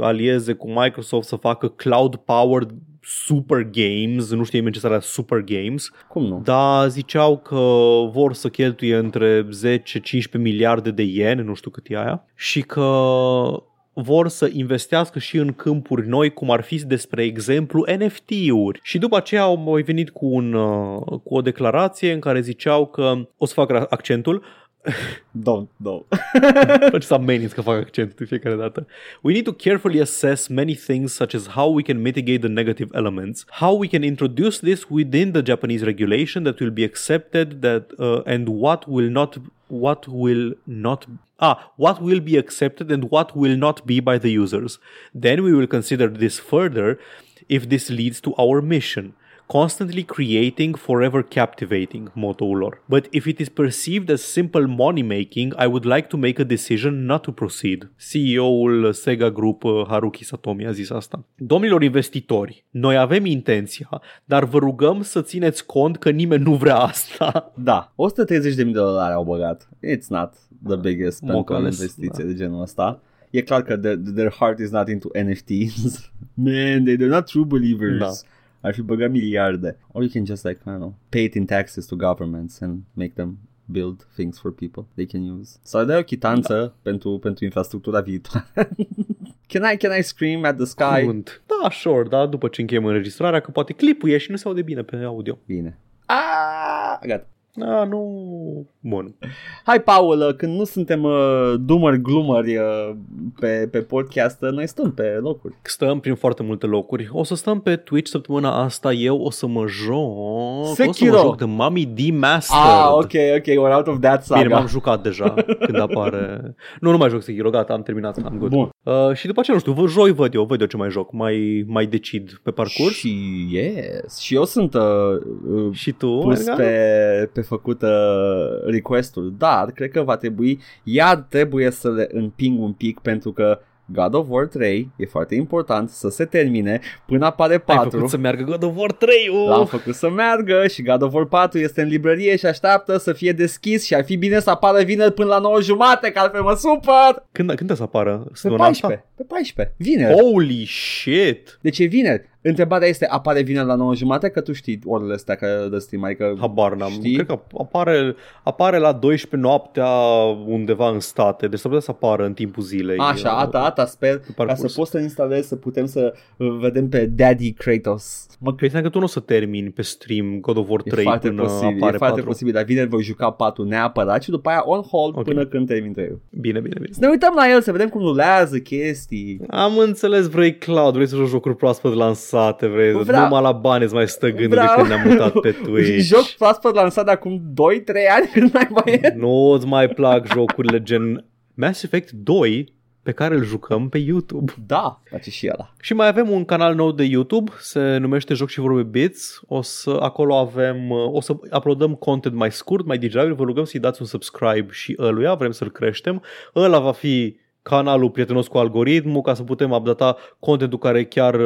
alieze cu Microsoft să facă cloud powered super games, nu știu nimeni ce era super games, cum nu? dar ziceau că vor să cheltuie între 10-15 miliarde de yen, nu știu cât e aia, și că vor să investească și în câmpuri noi, cum ar fi despre exemplu NFT-uri. Și după aceea au mai venit cu, un, uh, cu o declarație în care ziceau că, o să fac accentul, Don't, don't. Să ameninți că fac accent de fiecare dată. We need to carefully assess many things such as how we can mitigate the negative elements, how we can introduce this within the Japanese regulation that will be accepted that uh, and what will not what will not ah what will be accepted and what will not be by the users. Then we will consider this further if this leads to our mission constantly creating, forever captivating, mottoul lor. But if it is perceived as simple money making, I would like to make a decision not to proceed. CEO-ul Sega Group uh, Haruki Satomi a zis asta. Domnilor investitori, noi avem intenția, dar vă rugăm să țineți cont că nimeni nu vrea asta. Da, 130.000 de dolari au băgat. It's not the biggest pentru o investiție da. de genul ăsta. E clar că their, their heart is not into NFTs. Man, they, they're not true believers. Da. Ar fi băgat miliarde. Or you can just like, I don't know, pay it in taxes to governments and make them build things for people they can use. Sau dai o chitanță da. pentru, pentru infrastructura viitoare. can, I, can I scream at the sky? Cuvânt. Da, sure, da, după ce încheiem înregistrarea, că poate clipul e și nu se aude bine pe audio. Bine. Ah, gata. Ah, nu... Bun. Hai, Paul, când nu suntem uh, dumări, glumări uh, pe, pe podcast, uh, noi stăm pe locuri. Stăm prin foarte multe locuri. O să stăm pe Twitch săptămâna asta. Eu o să mă joc... Sekiro. O să mă joc de Mami Demastered. Ah, ok, ok, we're out of that saga. Bine, m-am jucat deja când apare... Nu, nu mai joc Sekiro, gata, am terminat, am good. Bun. Uh, și după aceea, nu știu, vă joi văd eu, văd eu ce mai joc. Mai, mai decid pe parcurs. Și yes, și eu sunt uh, uh, și tu, pus pe, pe făcut uh, requestul, dar cred că va trebui, iar trebuie să le împing un pic pentru că God of War 3 e foarte important să se termine până apare 4. Ai făcut să meargă God of War 3, uf. L-am făcut să meargă și God of War 4 este în librărie și așteaptă să fie deschis și ar fi bine să apară vineri până la 9 jumate, că altfel mă supăr! Când, când să apară? Pe 14, pe 14, vineri. Holy shit! Deci e vineri. Întrebarea este, apare vineri la 9 jumate? Că tu știi orele astea că de stream, adică Habar n-am. Știi? Cred că apare, apare la 12 noaptea undeva în state, deci să putea să apară în timpul zilei. Așa, ata, ata, sper, ca să poți să instalezi, să putem să vedem pe Daddy Kratos. Mă crezi că tu nu o să termini pe stream God of War 3 e foarte până posibil, apare E foarte 4. posibil, dar vineri voi juca 4 neapărat și după aia on hold okay. până când termin 3 Bine, bine, bine. Să ne uităm la el, să vedem cum rulează chestii. Am înțeles, vrei cloud, vrei să joci jocuri proaspăt lansate, vrei Vreau... numai la bani îți mai stă gândul Vreau... de când ne-am mutat pe Twitch. Joc proaspăt lansat de acum 2-3 ani când mai mai e. Nu îți mai plac jocurile gen Mass Effect 2 pe care îl jucăm pe YouTube. Da, face și ăla. Și mai avem un canal nou de YouTube, se numește Joc și Vorbe Bits. O să, acolo avem, o să uploadăm content mai scurt, mai digerabil. Vă rugăm să-i dați un subscribe și ăluia, vrem să-l creștem. Ăla va fi canalul prietenos cu algoritmul ca să putem updata contentul care chiar,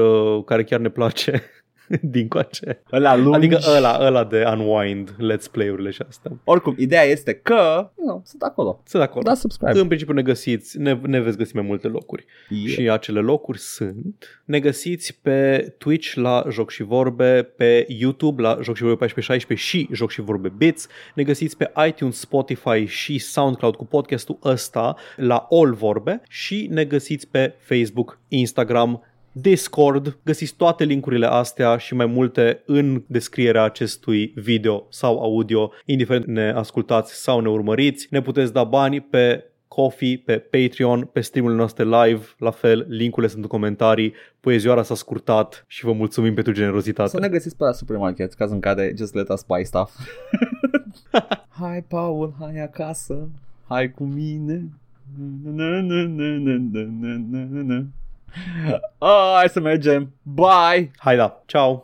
care chiar ne place din coace. Ăla lungi. Adică ăla, ăla de unwind, let's play-urile și astea. Oricum, ideea este că nu, sunt acolo. Sunt acolo. Da, subscribe. În principiu ne găsiți, ne, ne veți găsi mai multe locuri. Yeah. Și acele locuri sunt, ne găsiți pe Twitch la Joc și Vorbe, pe YouTube la Joc și Vorbe 1416 și Joc și Vorbe Bits, ne găsiți pe iTunes, Spotify și SoundCloud cu podcastul ăsta la All Vorbe și ne găsiți pe Facebook, Instagram, Discord, găsiți toate linkurile astea și mai multe în descrierea acestui video sau audio, indiferent ne ascultați sau ne urmăriți. Ne puteți da bani pe Coffee, pe Patreon, pe streamurile noastre live, la fel, linkurile sunt în comentarii, poezioara s-a scurtat și vă mulțumim pentru generozitate. Să ne găsiți pe la supermarket, caz în care just let us buy stuff. hai, Paul, hai acasă, hai cu mine. Na, na, na, na, na, na, na, na. Oh, hai să mergem. Bye! Hai da, ciao!